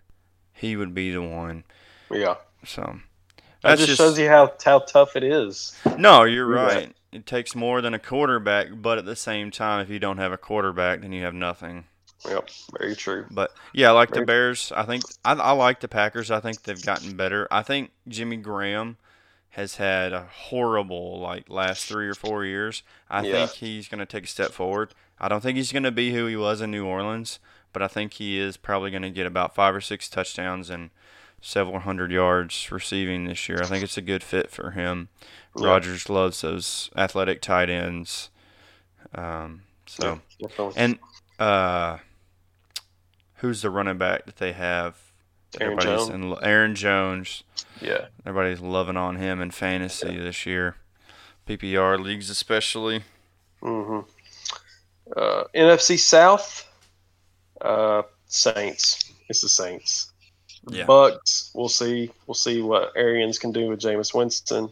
he would be the one. yeah. So, That That's just, shows you how how tough it is. No, you're right. It takes more than a quarterback, but at the same time, if you don't have a quarterback, then you have nothing. Yep, very true. But yeah, I like the Bears. I think I, I like the Packers. I think they've gotten better. I think Jimmy Graham has had a horrible like last three or four years. I Yeah. think he's going to take a step forward. I don't think he's going to be who he was in New Orleans, but I think he is probably going to get about five or six touchdowns and several hundred yards receiving this year. I think it's a good fit for him. Yeah. Rodgers loves those athletic tight ends. Um, so. Yeah. And uh, who's the running back that they have? Aaron everybody's Jones. in- Aaron Jones. yeah, Everybody's loving on him in fantasy this year, PPR leagues especially. hmm Uh, NFC South, uh, Saints. It's the Saints. Yeah. Bucks. We'll see. We'll see what Arians can do with Jameis Winston.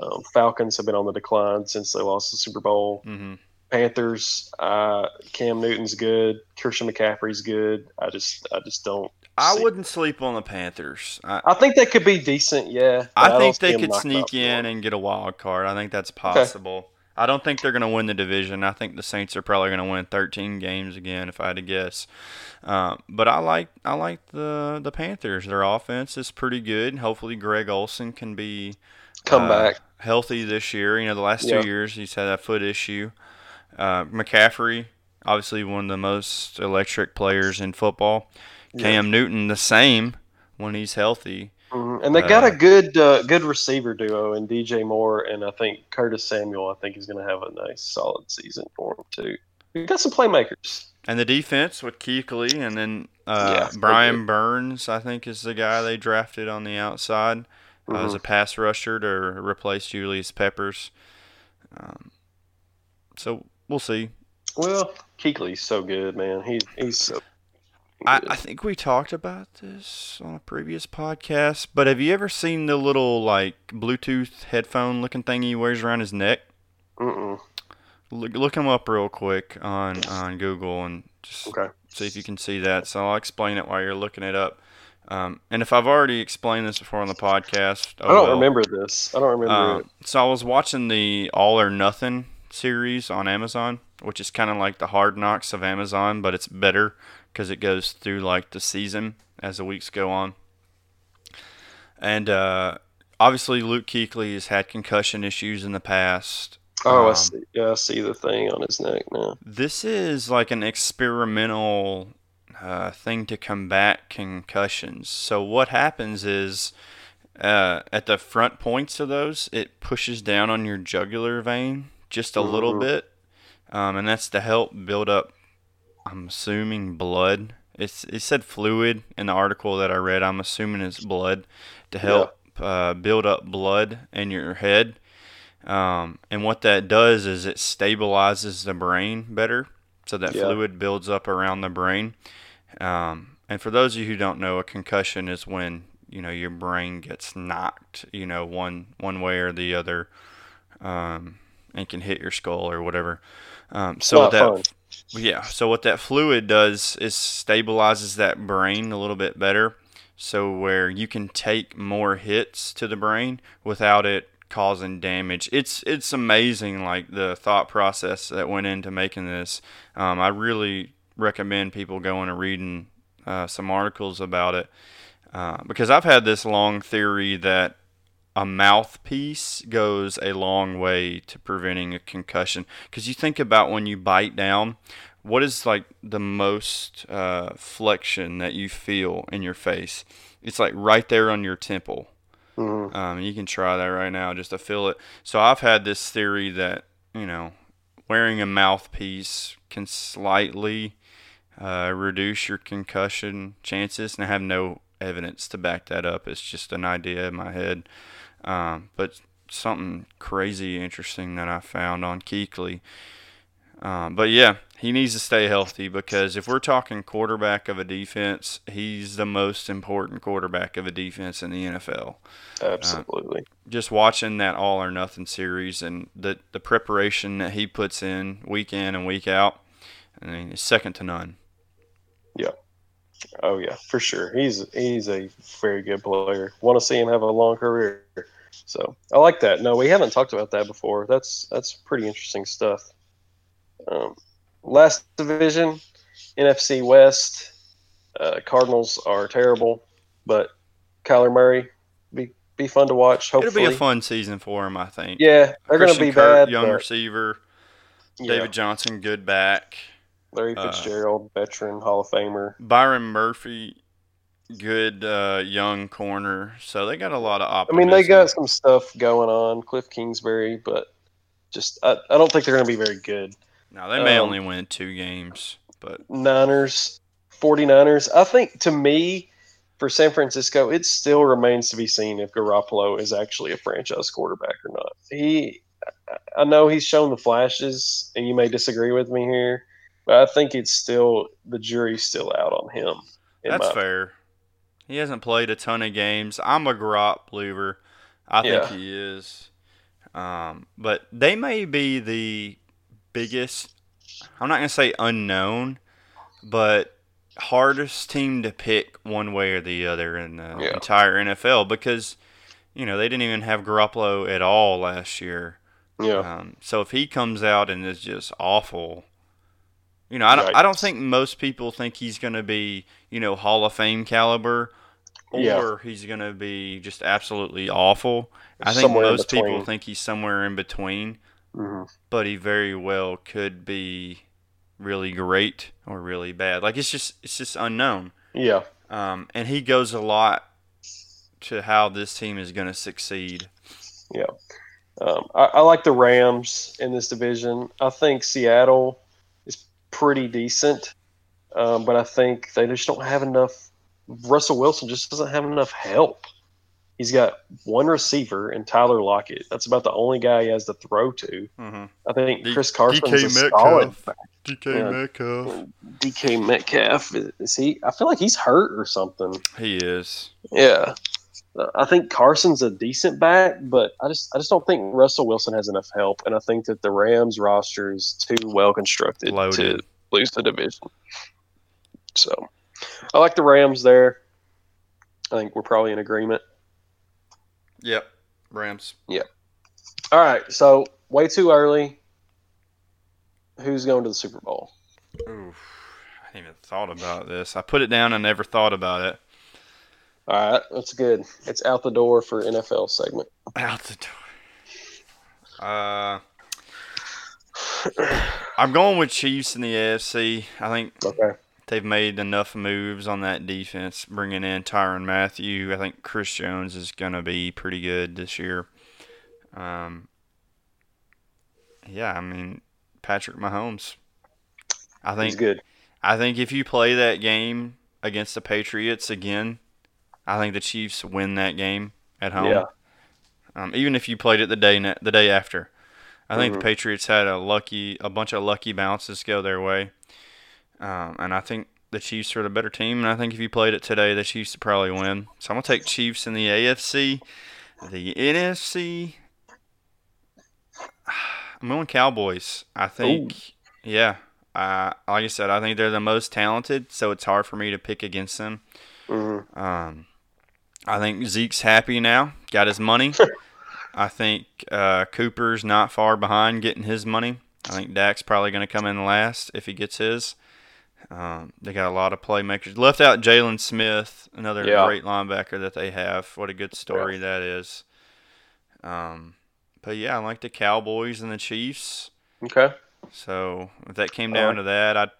Um, Falcons have been on the decline since they lost the Super Bowl. hmm Panthers. Uh, Cam Newton's good. Christian McCaffrey's good. I just, I just don't. I wouldn't sleep on the Panthers. I, I think they could be decent. Yeah, I think they could sneak in it. and get a wild card. I think that's possible. I don't think they're going to win the division. I think the Saints are probably going to win 13 games again, if I had to guess. Um, but I like I like the the Panthers. Their offense is pretty good. Hopefully, Greg Olsen can be come uh, back. healthy this year. You know, the last Yeah. two years he's had that foot issue. Uh, McCaffrey, obviously one of the most electric players in football. Yeah. Cam Newton, the same when he's healthy. Mhm. And they got Uh, a good uh, good receiver duo in DJ Moore and I think Curtis Samuel. I think he's going to have a nice solid season for him too. We got some playmakers. And the defense with Kuechly, and then uh, Yeah, Brian. Burns, I think, is the guy they drafted on the outside uh, as a pass rusher to replace Julius Peppers. Um, so we'll see. Well, Kuechly's so good, man. He's he's so. I. I think we talked about this on a previous podcast, but have you ever seen the little like Bluetooth headphone looking thing he wears around his neck? Mm-mm. Look, look him up real quick on on Google and just Okay. see if you can see that. So I'll explain it while you're looking it up. Um, and if I've already explained this before on the podcast, oh I don't well. remember this. I don't remember Um, it. so I was watching the All or Nothing series on Amazon, which is kind of like the Hard Knocks of Amazon, but it's better because it goes through like the season as the weeks go on. And uh, obviously, Luke Kuechly has had concussion issues in the past. Oh, I um, see. Yeah, I see the thing on his neck now. This is like an experimental uh, thing to combat concussions. So what happens is uh, at the front points of those, it pushes down on your jugular vein just a little Mhm. bit, um, and that's to help build up. I'm assuming blood. It's it said fluid in the article that I read. I'm assuming it's blood to help uh, build up blood in your head. Um, and what that does is it stabilizes the brain better, so that Yeah. fluid builds up around the brain. Um, and for those of you who don't know, a concussion is when you know your brain gets knocked, you know, one one way or the other, um, and can hit your skull or whatever. Um, so not that fun. yeah, so what that fluid does is stabilizes that brain a little bit better. So where you can take more hits to the brain without it causing damage. It's it's amazing like the thought process that went into making this. Um, I really recommend people going and reading uh, some articles about it uh, because I've had this long theory that a mouthpiece goes a long way to preventing a concussion. Because you think about when you bite down, what is like the most uh, flexion that you feel in your face? It's like right there on your temple. Mhm. Um, you can try that right now just to feel it. So I've had this theory that you know wearing a mouthpiece can slightly uh, reduce your concussion chances, and I have no evidence to back that up. It's just an idea in my head. Um, but something crazy interesting that I found on Kuechly. Um, but yeah, he needs to stay healthy because if we're talking quarterback of a defense, he's the most important quarterback of a defense in the NFL. Absolutely. Just watching that all or nothing series and the the preparation that he puts in week in and week out, I mean, it's second to none. Yeah. Oh yeah, for sure. He's he's a very good player. Want to see him have a long career. So I like that. No, we haven't talked about that before. That's that's pretty interesting stuff. Um, last division, NFC West. Uh, Cardinals are terrible, but Kyler Murray be be fun to watch. Hopefully, It'll be a fun season for him, I think. Yeah, they're going to be Kirk, bad. young receiver. yeah, David Johnson, good back. Larry uh, Fitzgerald, veteran Hall of Famer. Byron Murphy, good uh, young corner. So they got a lot of options. I mean, they got some stuff going on. Cliff Kingsbury, but just I, I don't think they're going to be very good. Now they may um, only win two games, but Niners, 49ers. I think to me, for San Francisco, it still remains to be seen if Garoppolo is actually a franchise quarterback or not. He, I know he's shown the flashes, and you may disagree with me here, but I think it's still the jury's still out on him. that's fair. He hasn't played a ton of games. I'm a Grop believer. I think he is. Um, but they may be the biggest. I'm not gonna say unknown, but hardest team to pick one way or the other in the Yeah. entire NFL because you know they didn't even have Garoppolo at all last year. Yeah, Um, so if he comes out and is just awful, you know, I don't, Right. I don't think most people think he's going to be, you know, Hall of Fame caliber, or Yeah. he's going to be just absolutely awful. I think Somewhere most people think he's somewhere in between, hmm but he very well could be really great or really bad. Like it's just, it's just unknown. yeah, Um, and he goes a lot to how this team is going to succeed. yeah. Um, I, I like the Rams in this division. I think Seattle pretty decent, um, but I think they just don't have enough. Russell Wilson just doesn't have enough help. He's got one receiver and Tyler Lockett. That's about the only guy he has to throw to. Mm-hmm. I think D- Chris Carson's DK a solid DK Yeah. Metcalf. DK Metcalf. Is he? I feel like he's hurt or something. He is. Yeah, I think Carson's a decent back, but I just I just don't think Russell Wilson has enough help, and I think that the Rams roster is too well constructed Loaded. to lose the division. So, I like the Rams there. I think we're probably in agreement. Yep. Rams. Yep. All right, so way too early. Who's going to the Super Bowl? Oof. I hadn't even thought about this. I put it down and never thought about it. All right, that's good. It's out the door for NFL segment. Out the door. Uh, [CLEARS THROAT] I'm going with Chiefs in the AFC. I think Okay. they've made enough moves on that defense, bringing in Tyrann Mathieu. I think Chris Jones is going to be pretty good this year. Um, yeah, I mean Patrick Mahomes. I He's think good. I think if you play that game against the Patriots again, I think the Chiefs win that game at home. Yeah. Um, even if you played it the day ne- the day after, I think Mhm. the Patriots had a lucky a bunch of lucky bounces go their way, um, and I think the Chiefs are the better team. And I think if you played it today, the Chiefs would probably win. So I'm gonna take Chiefs in the AFC, the NFC. [SIGHS] I'm going Cowboys. I think, yeah. Uh, like I said, I think they're the most talented, so it's hard for me to pick against them. hmm Um, I think Zeke's happy now, got his money. [LAUGHS] I think uh, Cooper's not far behind getting his money. I think Dak's probably going to come in last if he gets his. Um, they got a lot of playmakers. Left out Jaylon Smith, another Yeah. great linebacker that they have. What a good story that is. Um, but yeah, I like the Cowboys and the Chiefs. Okay. So if that came down like- to that, I'd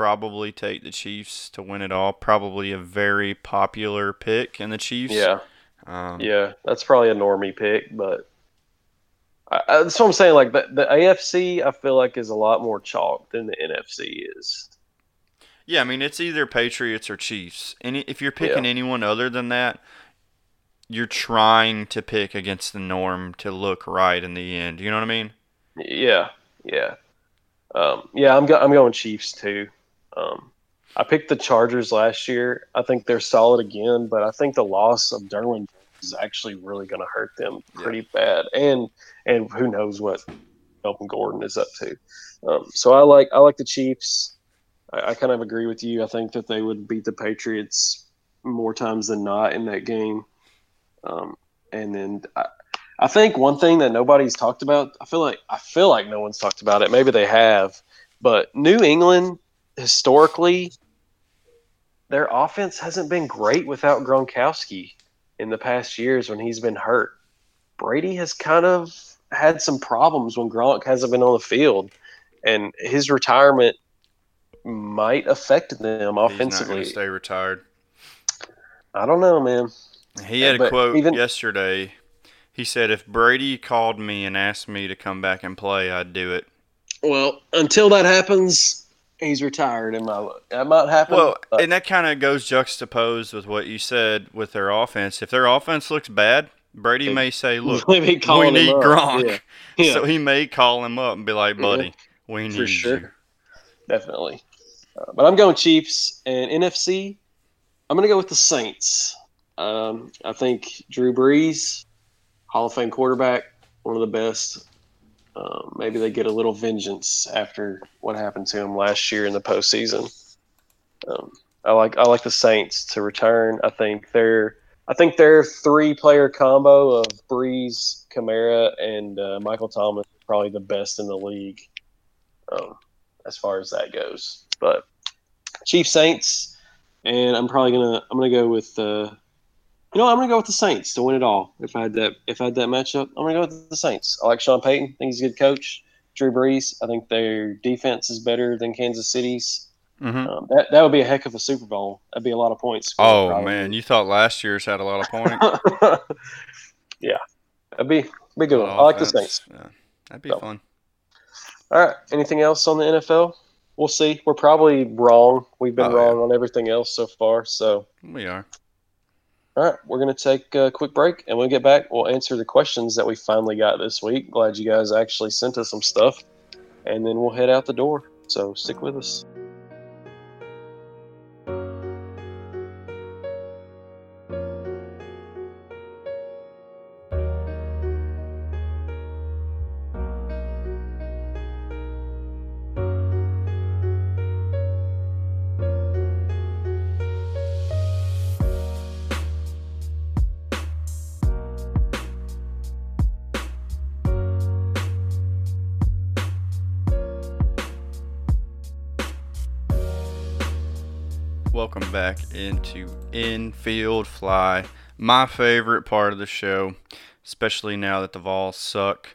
probably take the Chiefs to win it all. Probably a very popular pick in the Chiefs. Yeah. Um, Yeah, that's probably a normie pick, but I, I, that's what I'm saying. Like the, the AFC, I feel like is a lot more chalk than the NFC is. Yeah, I mean it's either Patriots or Chiefs. Any if you're picking Yeah. anyone other than that, you're trying to pick against the norm to look right in the end. You know what I mean? Yeah, yeah, um, yeah. I'm go, I'm going Chiefs too. Um, I picked the Chargers last year. I think they're solid again, but I think the loss of Derwin is actually really going to hurt them pretty bad. And and who knows what Melvin Gordon is up to. Um, so I like I like the Chiefs. I, I kind of agree with you. I think that they would beat the Patriots more times than not in that game. Um, and then I, I think one thing that nobody's talked about, I feel like I feel like no one's talked about it. Maybe they have, but New England historically, their offense hasn't been great without Gronkowski in the past years when he's been hurt. Brady has kind of had some problems when Gronk hasn't been on the field, and his retirement might affect them offensively. He's not stay retired. I don't know, man. He had a quote even, yesterday. He said, "If Brady called me and asked me to come back and play, I'd do it." Well, until that happens, he's retired in my look. That might happen. Well, but. and that kind of goes juxtaposed with what you said with their offense. If their offense looks bad, Brady may say, [LAUGHS] "Look, we need Gronk," yeah. [LAUGHS] Yeah. so he may call him up and be like, "Buddy, mm-hmm. we need For sure. you." Definitely, uh, but I'm going Chiefs and NFC. I'm going to go with the Saints. Um, I think Drew Brees, Hall of Fame quarterback, one of the best. Um, maybe they get a little vengeance after what happened to them last year in the postseason. Um, I like I like the Saints to return. I think they're I think their three player combo of Brees, Kamara, and uh, Michael Thomas is probably the best in the league um, as far as that goes. But Chief Saints, and I'm probably gonna I'm gonna go with uh, you know I'm gonna go with the Saints to win it all. If I had that if I had that matchup, I'm gonna go with the Saints. I like Sean Payton. I think he's a good coach. Drew Brees. I think their defense is better than Kansas City's. Mm-hmm. Um, that that would be a heck of a Super Bowl. That'd be a lot of points. Oh probably. man, you thought last year's had a lot of points? [LAUGHS] yeah, that'd be be good. One. I like the Saints. Yeah, that'd be so. fun. All right. Anything else on the NFL? we'll see. We're probably wrong. We've been oh, wrong yeah. on everything else so far. So we are. All right, we're going to take a quick break, and when we get back, we'll answer the questions that we finally got this week. Glad you guys actually sent us some stuff, and then we'll head out the door. So stick with us. Welcome back into Infield Fly, my favorite part of the show, especially now that the Vols suck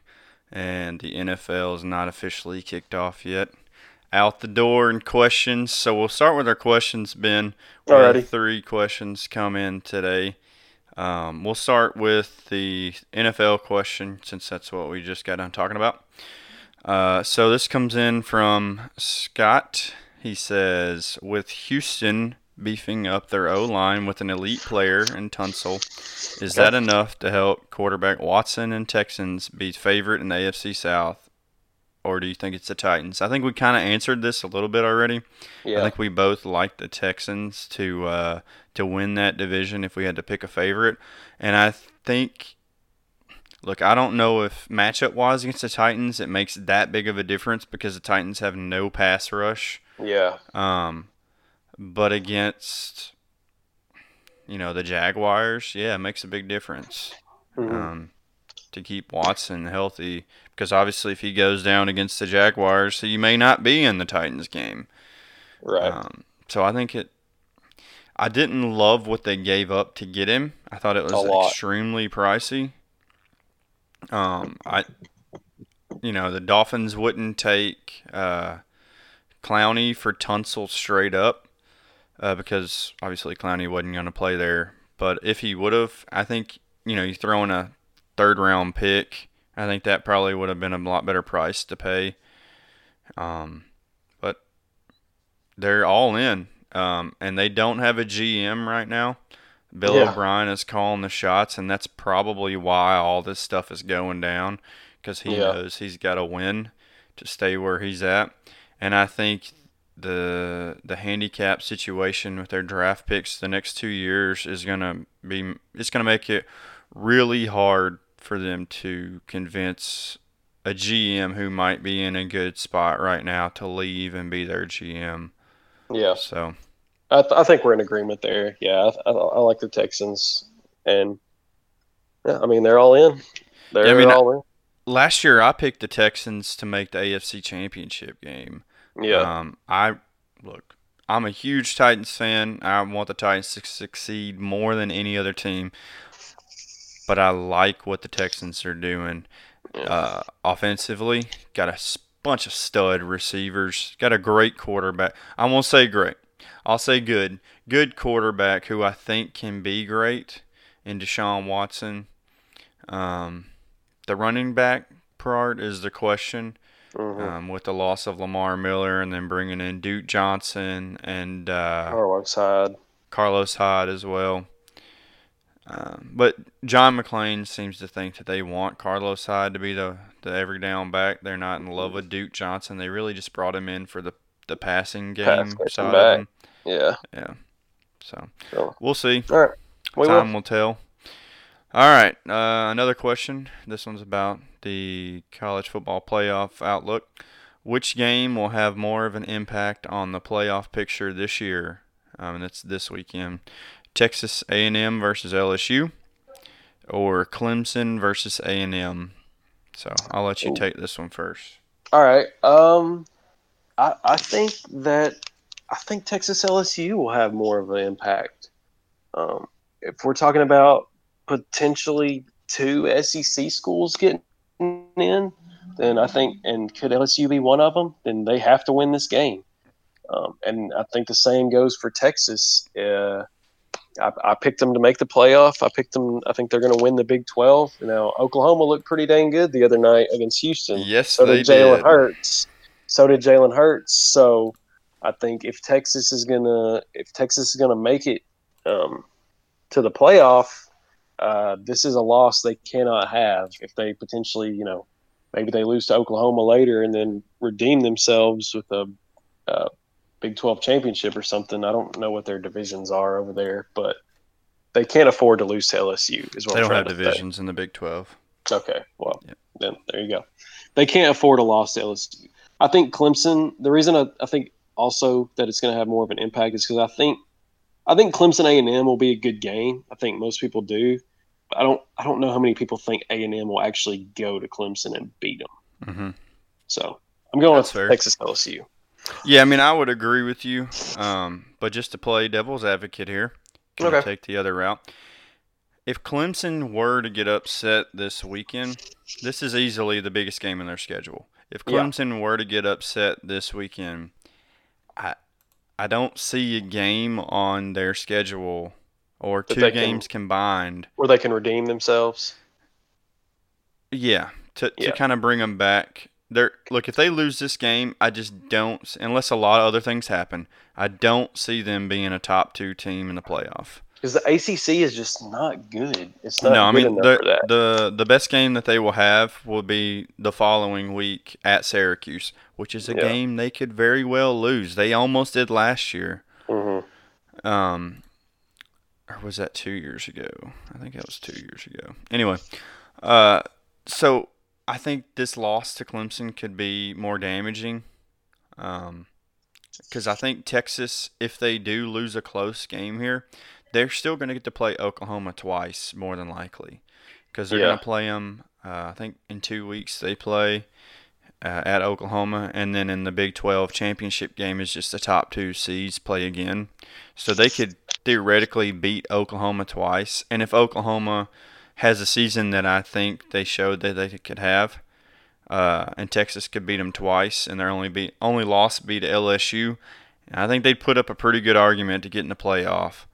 and the NFL is not officially kicked off yet. Out the door and questions. So we'll start with our questions, Ben. Have three questions come in today. Um, we'll start with the NFL question since that's what we just got done talking about. Uh, so this comes in from Scott. He says, with Houston beefing up their O line with an elite player in Tunsil, is that enough to help quarterback Watson and Texans be favorite in the AFC South? Or do you think it's the Titans? I think we kind of answered this a little bit already. Yeah. I think we both like the Texans to uh, to win that division if we had to pick a favorite, and I think Look, I don't know if matchup wise against the Titans it makes that big of a difference because the Titans have no pass rush. Yeah. Um, but against you know the Jaguars, yeah, it makes a big difference. Mm-hmm. Um, to keep Watson healthy because obviously if he goes down against the Jaguars, he may not be in the Titans game. Right. Um, so I think it. I didn't love what they gave up to get him. I thought it was extremely pricey. Um, I, you know, the Dolphins wouldn't take uh, Clowney for Tunsil straight up uh, because obviously Clowney wasn't going to play there. But if he would have, I think you know you throw in a third round pick. I think that probably would have been a lot better price to pay. Um, but they're all in, um, and they don't have a GM right now. Bill yeah. O'Brien is calling the shots, and that's probably why all this stuff is going down because he yeah. knows he's got to win to stay where he's at. And I think the the handicap situation with their draft picks the next two years is gonna be it's gonna make it really hard for them to convince a GM who might be in a good spot right now to leave and be their GM. Yeah, So I, th- I think we're in agreement there. Yeah, I, I, I like the Texans, and yeah, I mean they're all in. They're Yeah, I mean, all in. Last year I picked the Texans to make the AFC Championship game. Yeah, Um, I look. I'm a huge Titans fan. I want the Titans to succeed more than any other team. But I like what the Texans are doing uh, offensively. Got a bunch of stud receivers. Got a great quarterback. I won't say great. I'll say good. Good quarterback who I think can be great in Deshaun Watson. Um, the running back part is the question Mhm. um, with the loss of Lamar Miller and then bringing in Duke Johnson and uh, Carlos Hyde. Carlos Hyde as well. Um, but John McClain seems to think that they want Carlos Hyde to be the, the every down back. They're not in love with Duke Johnson. They really just brought him in for the, the passing game Pass side back. of him. Yeah. Yeah. So So, we'll see. all right. We Time will. will tell. All right. Uh, another question. This one's about the college football playoff outlook. Which game will have more of an impact on the playoff picture this year? Um, and it's this weekend. Texas A&M versus LSU, or Clemson versus A&M. So I'll let you take this one first. All right. Um, I I think that I think Texas LSU will have more of an impact. Um, if we're talking about potentially two SEC schools getting in, then I think, and could LSU be one of them? Then they have to win this game. Um, and I think the same goes for Texas. Uh, I, I picked them to make the playoff. I picked them. I think they're going to win the Big Twelve. Now Oklahoma looked pretty dang good the other night against Houston. Yes, So they did Jalen did. Hurts. So did Jalen Hurts. So I think if Texas is gonna if Texas is gonna make it um, to the playoff, uh, this is a loss they cannot have. If they potentially, you know, maybe they lose to Oklahoma later and then redeem themselves with a uh, Big Twelve championship or something. I don't know what their divisions are over there, but they can't afford to lose to LSU. Is what They I'm don't have to say. divisions in the Big 12. Okay, well, Yep. then there you go. They can't afford a loss to LSU. I think Clemson. The reason I, I think also that it's going to have more of an impact is because I think I think Clemson A and M will be a good game. I think most people do. But I don't. I don't know how many people think A and M will actually go to Clemson and beat them. hmm So I'm going That's with fair. Texas LSU. Yeah, I mean, I would agree with you. Um, but just to play devil's advocate here, can Okay. take the other route? If Clemson were to get upset this weekend, this is easily the biggest game in their schedule. If Yeah. Clemson were to get upset this weekend, I I don't see a game on their schedule or That two they can- games combined. Where they can redeem themselves. Yeah, to, Yeah. to kind of bring them back. They're, look, if they lose this game, I just don't, unless a lot of other things happen, I don't see them being a top two team in the playoff. Because the ACC is just not good. It's not no, I good mean enough the, for that. the the best game that they will have will be the following week at Syracuse, which is a Yeah. game they could very well lose. They almost did last year. Mm-hmm. Um, or was that two years ago? I think that was two years ago. Anyway, uh, so I think this loss to Clemson could be more damaging. Um, because I think Texas, if they do lose a close game here, they're still going to get to play Oklahoma twice, more than likely, because they're Yeah. going to play them. Uh, I think in two weeks they play uh, at Oklahoma, and then in the Big 12 championship game is just the top two seeds play again. So they could theoretically beat Oklahoma twice, and if Oklahoma has a season that I think they showed that they could have, uh, and Texas could beat them twice, and their only beat only loss be to LSU. I think they'd put up a pretty good argument to get in the playoff.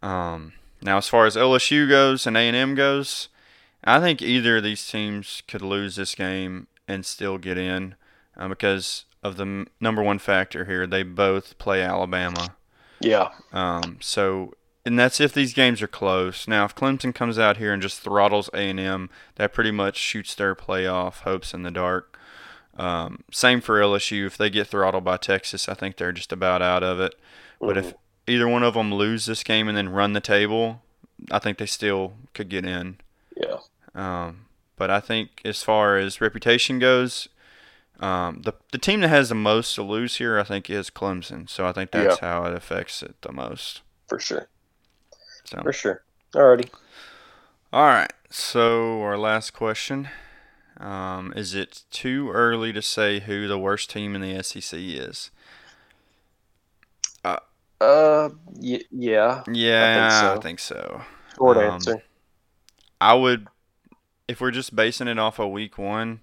Um, now, as far as LSU goes and A&M goes, I think either of these teams could lose this game and still get in uh, because of the m- number one factor here. They both play Alabama. Yeah. Um, so, and that's if these games are close. Now, if Clemson comes out here and just throttles A&M, that pretty much shoots their playoff hopes in the dark. Um, same for LSU. If they get throttled by Texas, I think they're just about out of it. But if either one of them lose this game and then run the table, I think they still could get in. Yeah. Um, but I think as far as reputation goes, Um, the the team that has the most to lose here, I think, is Clemson. So I think that's how it affects it the most. For sure. So For sure. Alrighty. all right. So our last question: um, Is it too early to say who the worst team in the SEC is? Uh, y- yeah. Yeah, so. I think so. Short Um, answer. I would, if we're just basing it off of week one.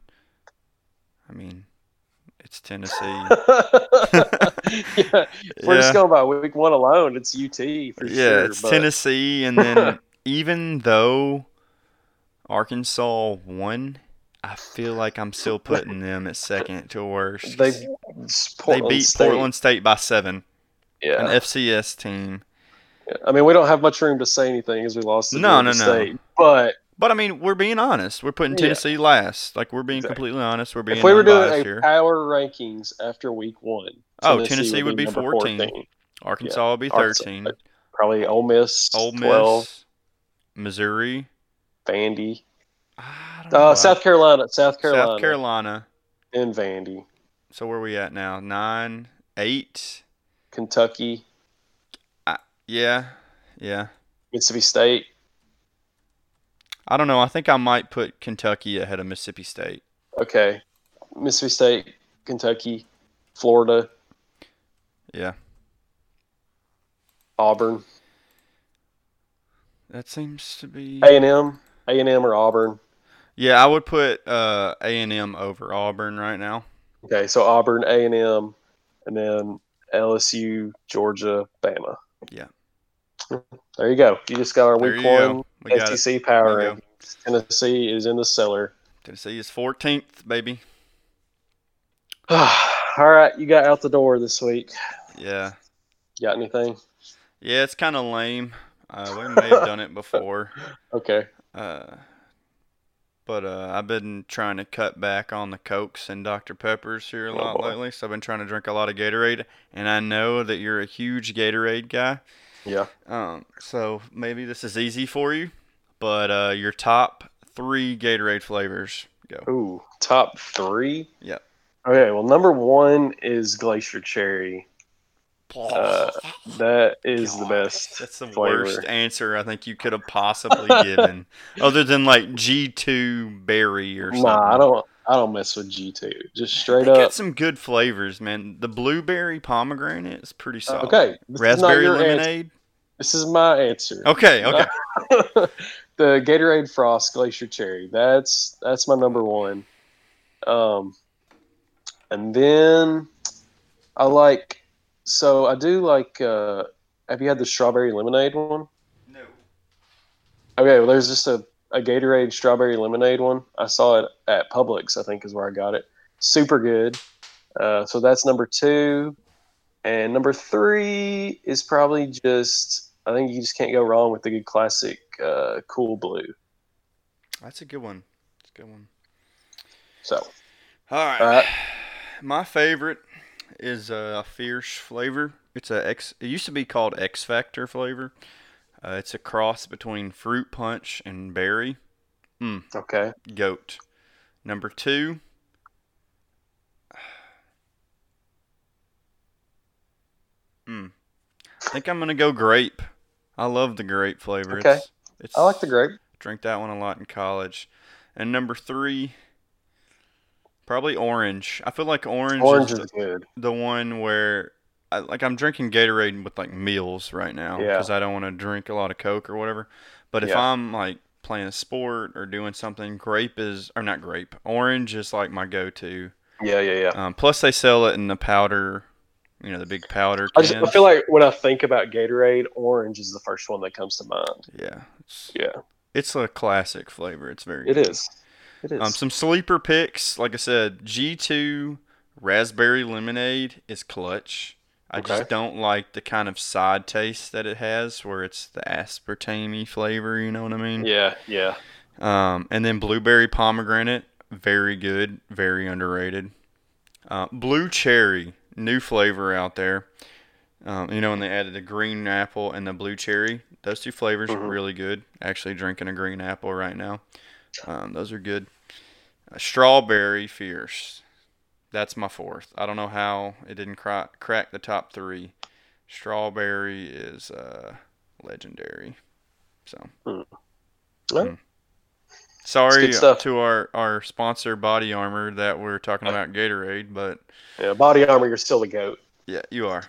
I mean, it's Tennessee. [LAUGHS] yeah. We're Yeah. just going by week one alone, it's UT for yeah, sure. it's but- Tennessee, and then [LAUGHS] even though Arkansas won, I feel like I'm still putting them at second to worst. They, they beat State. Portland State by seven, Yeah. an FCS team. I mean, we don't have much room to say anything as we lost to No, no, no. State. But But I mean, we're being honest. We're putting Yeah. Tennessee last. Like we're being Exactly. completely honest. We're being if we were doing a here. power rankings after week one, Oh, Tennessee would be number 14. Arkansas would be Arkansas, 13. Probably Ole Miss, Ole Miss, 12, Missouri. Vandy. I don't know Uh, South Carolina, South Carolina, South Carolina. and Vandy. So where are we at now? Nine, eight. Kentucky, Yeah, yeah. Mississippi State. I don't know. I think I might put Kentucky ahead of Mississippi State. Okay. Mississippi State, Kentucky, Florida, Yeah, Auburn, that seems to be. A&M, A&M or Auburn. Yeah, I would put uh, A and M over Auburn right now. Okay, so Auburn, A&M, and then LSU, Georgia, Bama. Yeah. There you go. You just got our week one We. SEC power. Tennessee is in the cellar. Tennessee is 14th, baby. [SIGHS] All right, you got out the door this week. Yeah, Got anything? yeah. It's kind of lame. Uh, we may have done it before. [LAUGHS] Okay. Uh, but uh, I've been trying to cut back on the Cokes and Dr. Peppers here a Oh, lot boy. lately. So I've been trying to drink a lot of Gatorade, and I know that you're a huge Gatorade guy. Yeah. Um, so maybe this is easy for you, but uh, your top three Gatorade flavors go. Ooh, top three. Yep. Okay. Well, number one is Glacier Cherry. Uh, that is the best. That's the flavor. worst answer I think you could have possibly given, [LAUGHS] other than like G2 berry or something. Nah, I don't. I don't mess with G two. Just straight They got up. some good flavors, man. The blueberry pomegranate is pretty solid. Okay. This Raspberry your answer. lemonade. This is my answer. Okay, okay. [LAUGHS] the Gatorade Frost Glacier Cherry. That's that's my number one. Um, and then I like. So I do like. Uh, have you had the strawberry lemonade one? No. Okay, well, there's just a, a Gatorade strawberry lemonade one. I saw it at Publix, I think is where I got it. Super good. Uh, so that's number two. And number three is probably just, I think you just can't go wrong with the good classic uh, Cool Blue. That's a good one. That's a good one. So, All right. All right. My favorite is a fierce flavor. It's a X. It used to be called X Factor flavor. Uh, it's a cross between fruit punch and berry. okay. Goat. Number two. Hmm. [SIGHS] I think I'm gonna go grape. I love the grape flavor. Okay. It's, it's, I like the grape. Drink that one a lot in college. And number three, probably orange. I feel like orange, Orange is is the, good. the one where, I, like, I'm drinking Gatorade with like meals right now Yeah. because I don't want to drink a lot of Coke or whatever. But if Yeah. I'm like playing a sport or doing something, grape is or not grape. Orange is like my go-to. Yeah, yeah, yeah. Um, plus, they sell it in the powder, you know, the big powder. I, just, I feel like when I think about Gatorade, orange is the first one that comes to mind. yeah, it's, Yeah, it's a classic flavor. It's very it good. is. It is. Um, some sleeper picks, like I said, G2 raspberry lemonade is clutch. I Okay. just don't like the kind of side taste that it has, where it's the aspartame flavor. You know what I mean? yeah, yeah. Um, and then blueberry pomegranate, very good, very underrated. Uh, blue cherry, new flavor out there. Um, you know, when they added the green apple and the blue cherry, those two flavors are Mhm. really good. Actually, drinking a green apple right now. Um, those are good. Uh, strawberry fierce. That's my fourth. I don't know how it didn't cra- crack the top three. Strawberry is uh, legendary. So. Mm. Right. Sorry to our, our sponsor, Body Armor, that we're talking about Gatorade, but Yeah, body armor, you're still the goat. yeah, you are.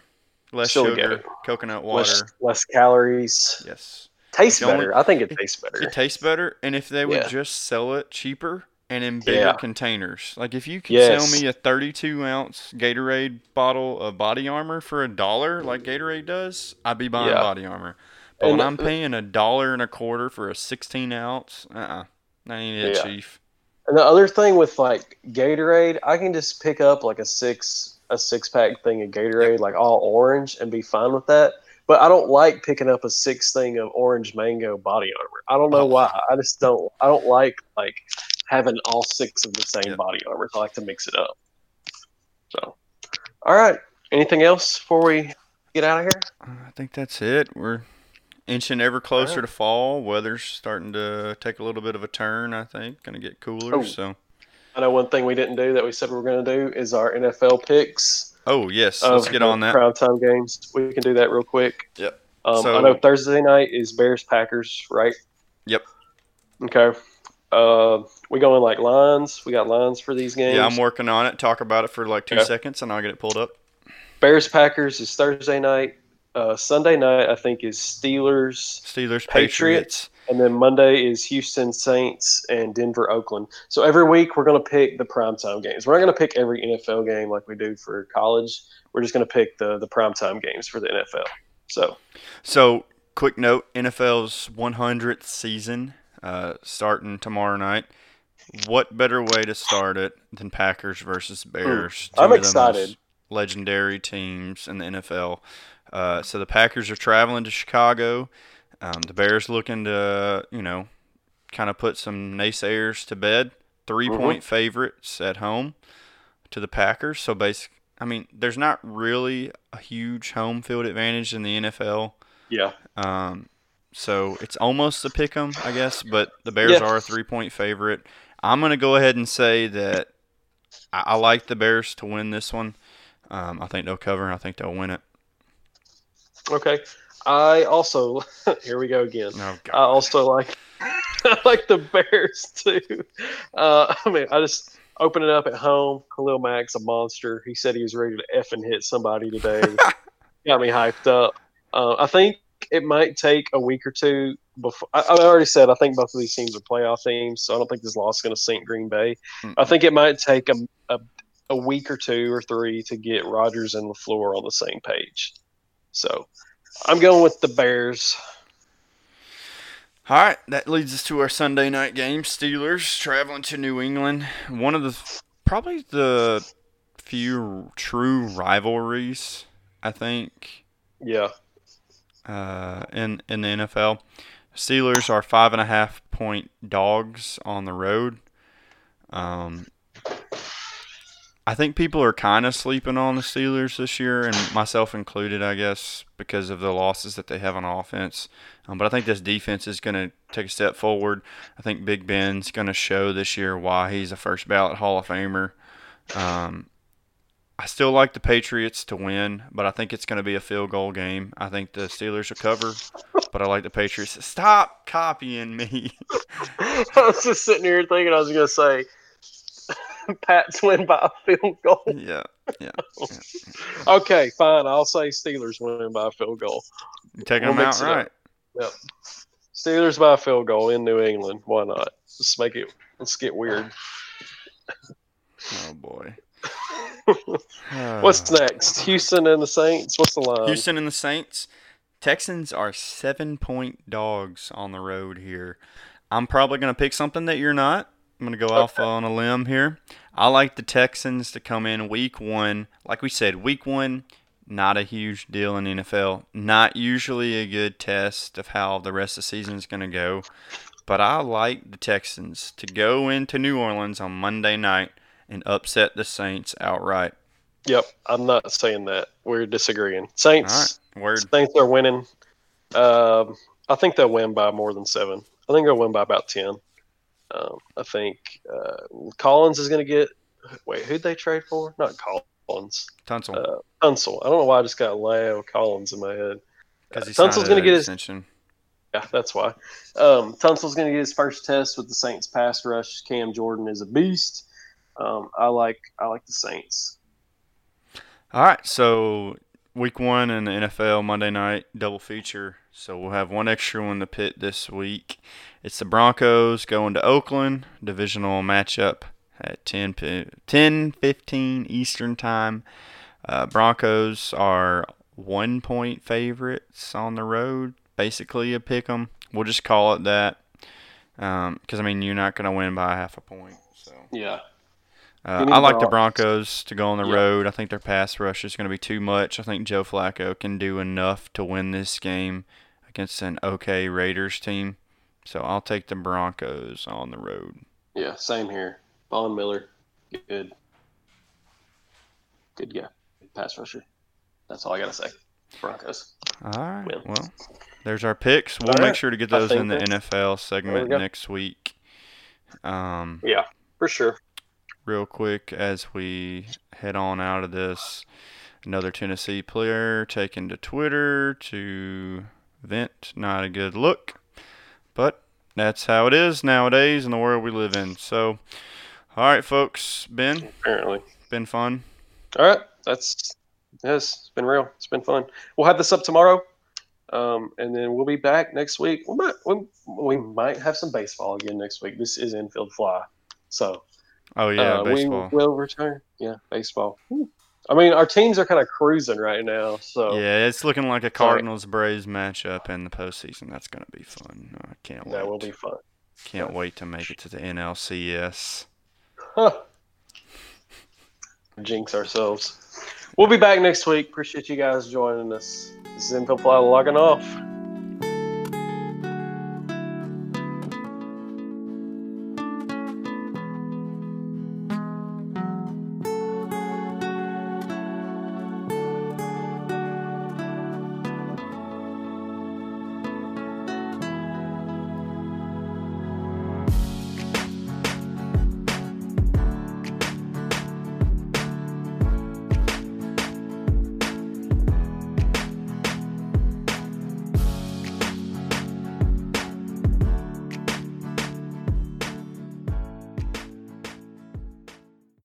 Less Still sugar, coconut water. Less, less calories. Yes. Tastes only- better. I think it tastes better. It tastes better, and if they would Yeah. just sell it cheaper and in bigger Yeah. containers, like if you could Yes. sell me a 32 ounce Gatorade bottle of Body Armor for a dollar, like Gatorade does, I'd be buying Yeah. Body Armor. But And when I'm paying a dollar and a quarter for a 16 ounce, uh, uh that ain't it, chief. And the other thing with like Gatorade, I can just pick up like a six a six pack thing of Gatorade, like all orange, and be fine with that. But I don't like picking up a six thing of orange mango body armor. I don't know Oh. why. I just don't. I don't like like having all six of the same Yeah. body armor. I like to mix it up. So, all right. Anything else before we get out of here? I think that's it. We're inching ever closer Alright. to fall. Weather's starting to take a little bit of a turn, I think. Going to get cooler, Oh. so. I know one thing we didn't do that we said we were going to do is our NFL picks. Oh, yes. Let's get on that. Primetime games. We can do that real quick. Yep. Um, So- I know Thursday night is Bears Packers, right? Yep. Okay. Uh, we going like lines. We got lines for these games. Yeah, I'm working on it. Talk about it for like two Okay. seconds, and I'll get it pulled up. Bears Packers is Thursday night. Uh, Sunday night I think is Steelers, Steelers, Patriots. Patriots. and then Monday is Houston Saints and Denver Oakland. So every week we're going to pick the primetime games. We're not going to pick every NFL game like we do for college. We're just going to pick the the primetime games for the NFL. So So, quick note: NFL's 100th season uh, starting tomorrow night. What better way to start it than Packers versus Bears? I'm Two of the excited. Legendary teams in the NFL. Uh, so the Packers are traveling to Chicago. Um, the Bears looking to, you know, kind of put some naysayers to bed. 3 Mm-hmm. point favorites at home to the Packers. So basic. I mean, there's not really a huge home field advantage in the NFL. yeah, Um, so it's almost a pick 'em, I guess, but the Bears Yeah. are a three point favorite. I'm going to go ahead and say that I, I like the Bears to win this one. Um, I think they'll cover and I think they'll win it. Okay. I also [LAUGHS] here we go again. Oh, I also like [LAUGHS] I like the Bears too. Uh, [LAUGHS] I mean, I just open it up at home. Khalil Mack's a monster. He said he was ready to f and hit somebody today. Got me hyped up. Uh, I think it might take a week or two before. I, I already said I think both of these teams are playoff teams, so I don't think this loss is going to sink Green Bay. I think it might take a, a a week or two or three to get Rodgers and LaFleur on the same page. So I'm going with the Bears. All right, that leads us to our Sunday night game. Steelers traveling to New England. One of the probably the few true rivalries, I think, Yeah. uh, in in the NFL. Steelers are five and a half point dogs on the road. Um, I think people are kind of sleeping on the Steelers this year, and myself included, I guess, because of the losses that they have on offense. Um, but I think this defense is going to take a step forward. I think Big Ben's going to show this year why he's a first ballot Hall of Famer. Um, I still like the Patriots to win, but I think it's going to be a field goal game. I think the Steelers will cover, but I like the Patriots. Stop copying me. [LAUGHS] I was just sitting here thinking I was going to say [LAUGHS] Pats win by a field goal. yeah, yeah. Okay, fine. I'll say Steelers win by a field goal. You taking We'll them out right? Yep. Steelers by a field goal in New England. Why not? Let's make it. Let's get weird. Oh boy. [LAUGHS] What's next? Houston and the Saints. What's the line? Houston and the Saints. Texans are seven point dogs on the road here. I'm probably going to pick something that you're not. I'm going to go off on a limb here. I like the Texans to come in week one. Like we said, week one, not a huge deal in the NFL. Not usually a good test of how the rest of the season is going to go. But I like the Texans to go into New Orleans on Monday night and upset the Saints outright. Yep. I'm not saying that. We're disagreeing. Saints. Right. Word. Saints are winning. Um, I think they'll win by more than seven. I think they'll win by about ten. Um, I think uh, Collins is going to get wait, who'd they trade for? Not Collins. Tunsil. Uh, Tunsil. I don't know why I just got Leo Collins in my head. Because he Tunsil's gonna an get his- extension. Yeah, that's why. Um, Tunsil's going to get his first test with the Saints pass rush. Cam Jordan is a beast. Um, I like I like the Saints. All right, so week one in the NFL Monday night double feature. So we'll have one extra one to pit this week. It's the Broncos going to Oakland, divisional matchup at 10, 10 15 Eastern time. Uh, Broncos are one point favorites on the road, basically a pick 'em. We'll just call it that because I mean you're not going to win by half a point. So. Yeah, Uh, I like the Broncos to go on the Yeah. road. I think their pass rush is going to be too much. I think Joe Flacco can do enough to win this game against an okay Raiders team. So I'll take the Broncos on the road. yeah, same here. Von Miller, good, good guy, pass rusher. That's all I gotta say. Broncos. All right. Win. Well, there's our picks. We'll All make sure to get those in the NFL There we segment next week. Um, Yeah, for sure. real quick as we head on out of this. Another Tennessee player taken to Twitter to vent. Not a good look. But that's how it is nowadays in the world we live in. So, all right, folks. Ben, Apparently. been fun. All right, that's yes, it's been real. It's been fun. We'll have this up tomorrow, um, and then we'll be back next week. We might we, we might have some baseball again next week. This is infield fly, so Oh, yeah, uh, baseball. we will return. Yeah, baseball. Whew. I mean, our teams are kind of cruising right now, so Yeah, it's looking like a Cardinals Braves matchup in the postseason. That's going to be fun. I can't wait. that will be fun. Can't wait to make it to the NLCS. Huh. Jinx ourselves. We'll be back next week. Appreciate you guys joining us. This is Infield Fly logging off.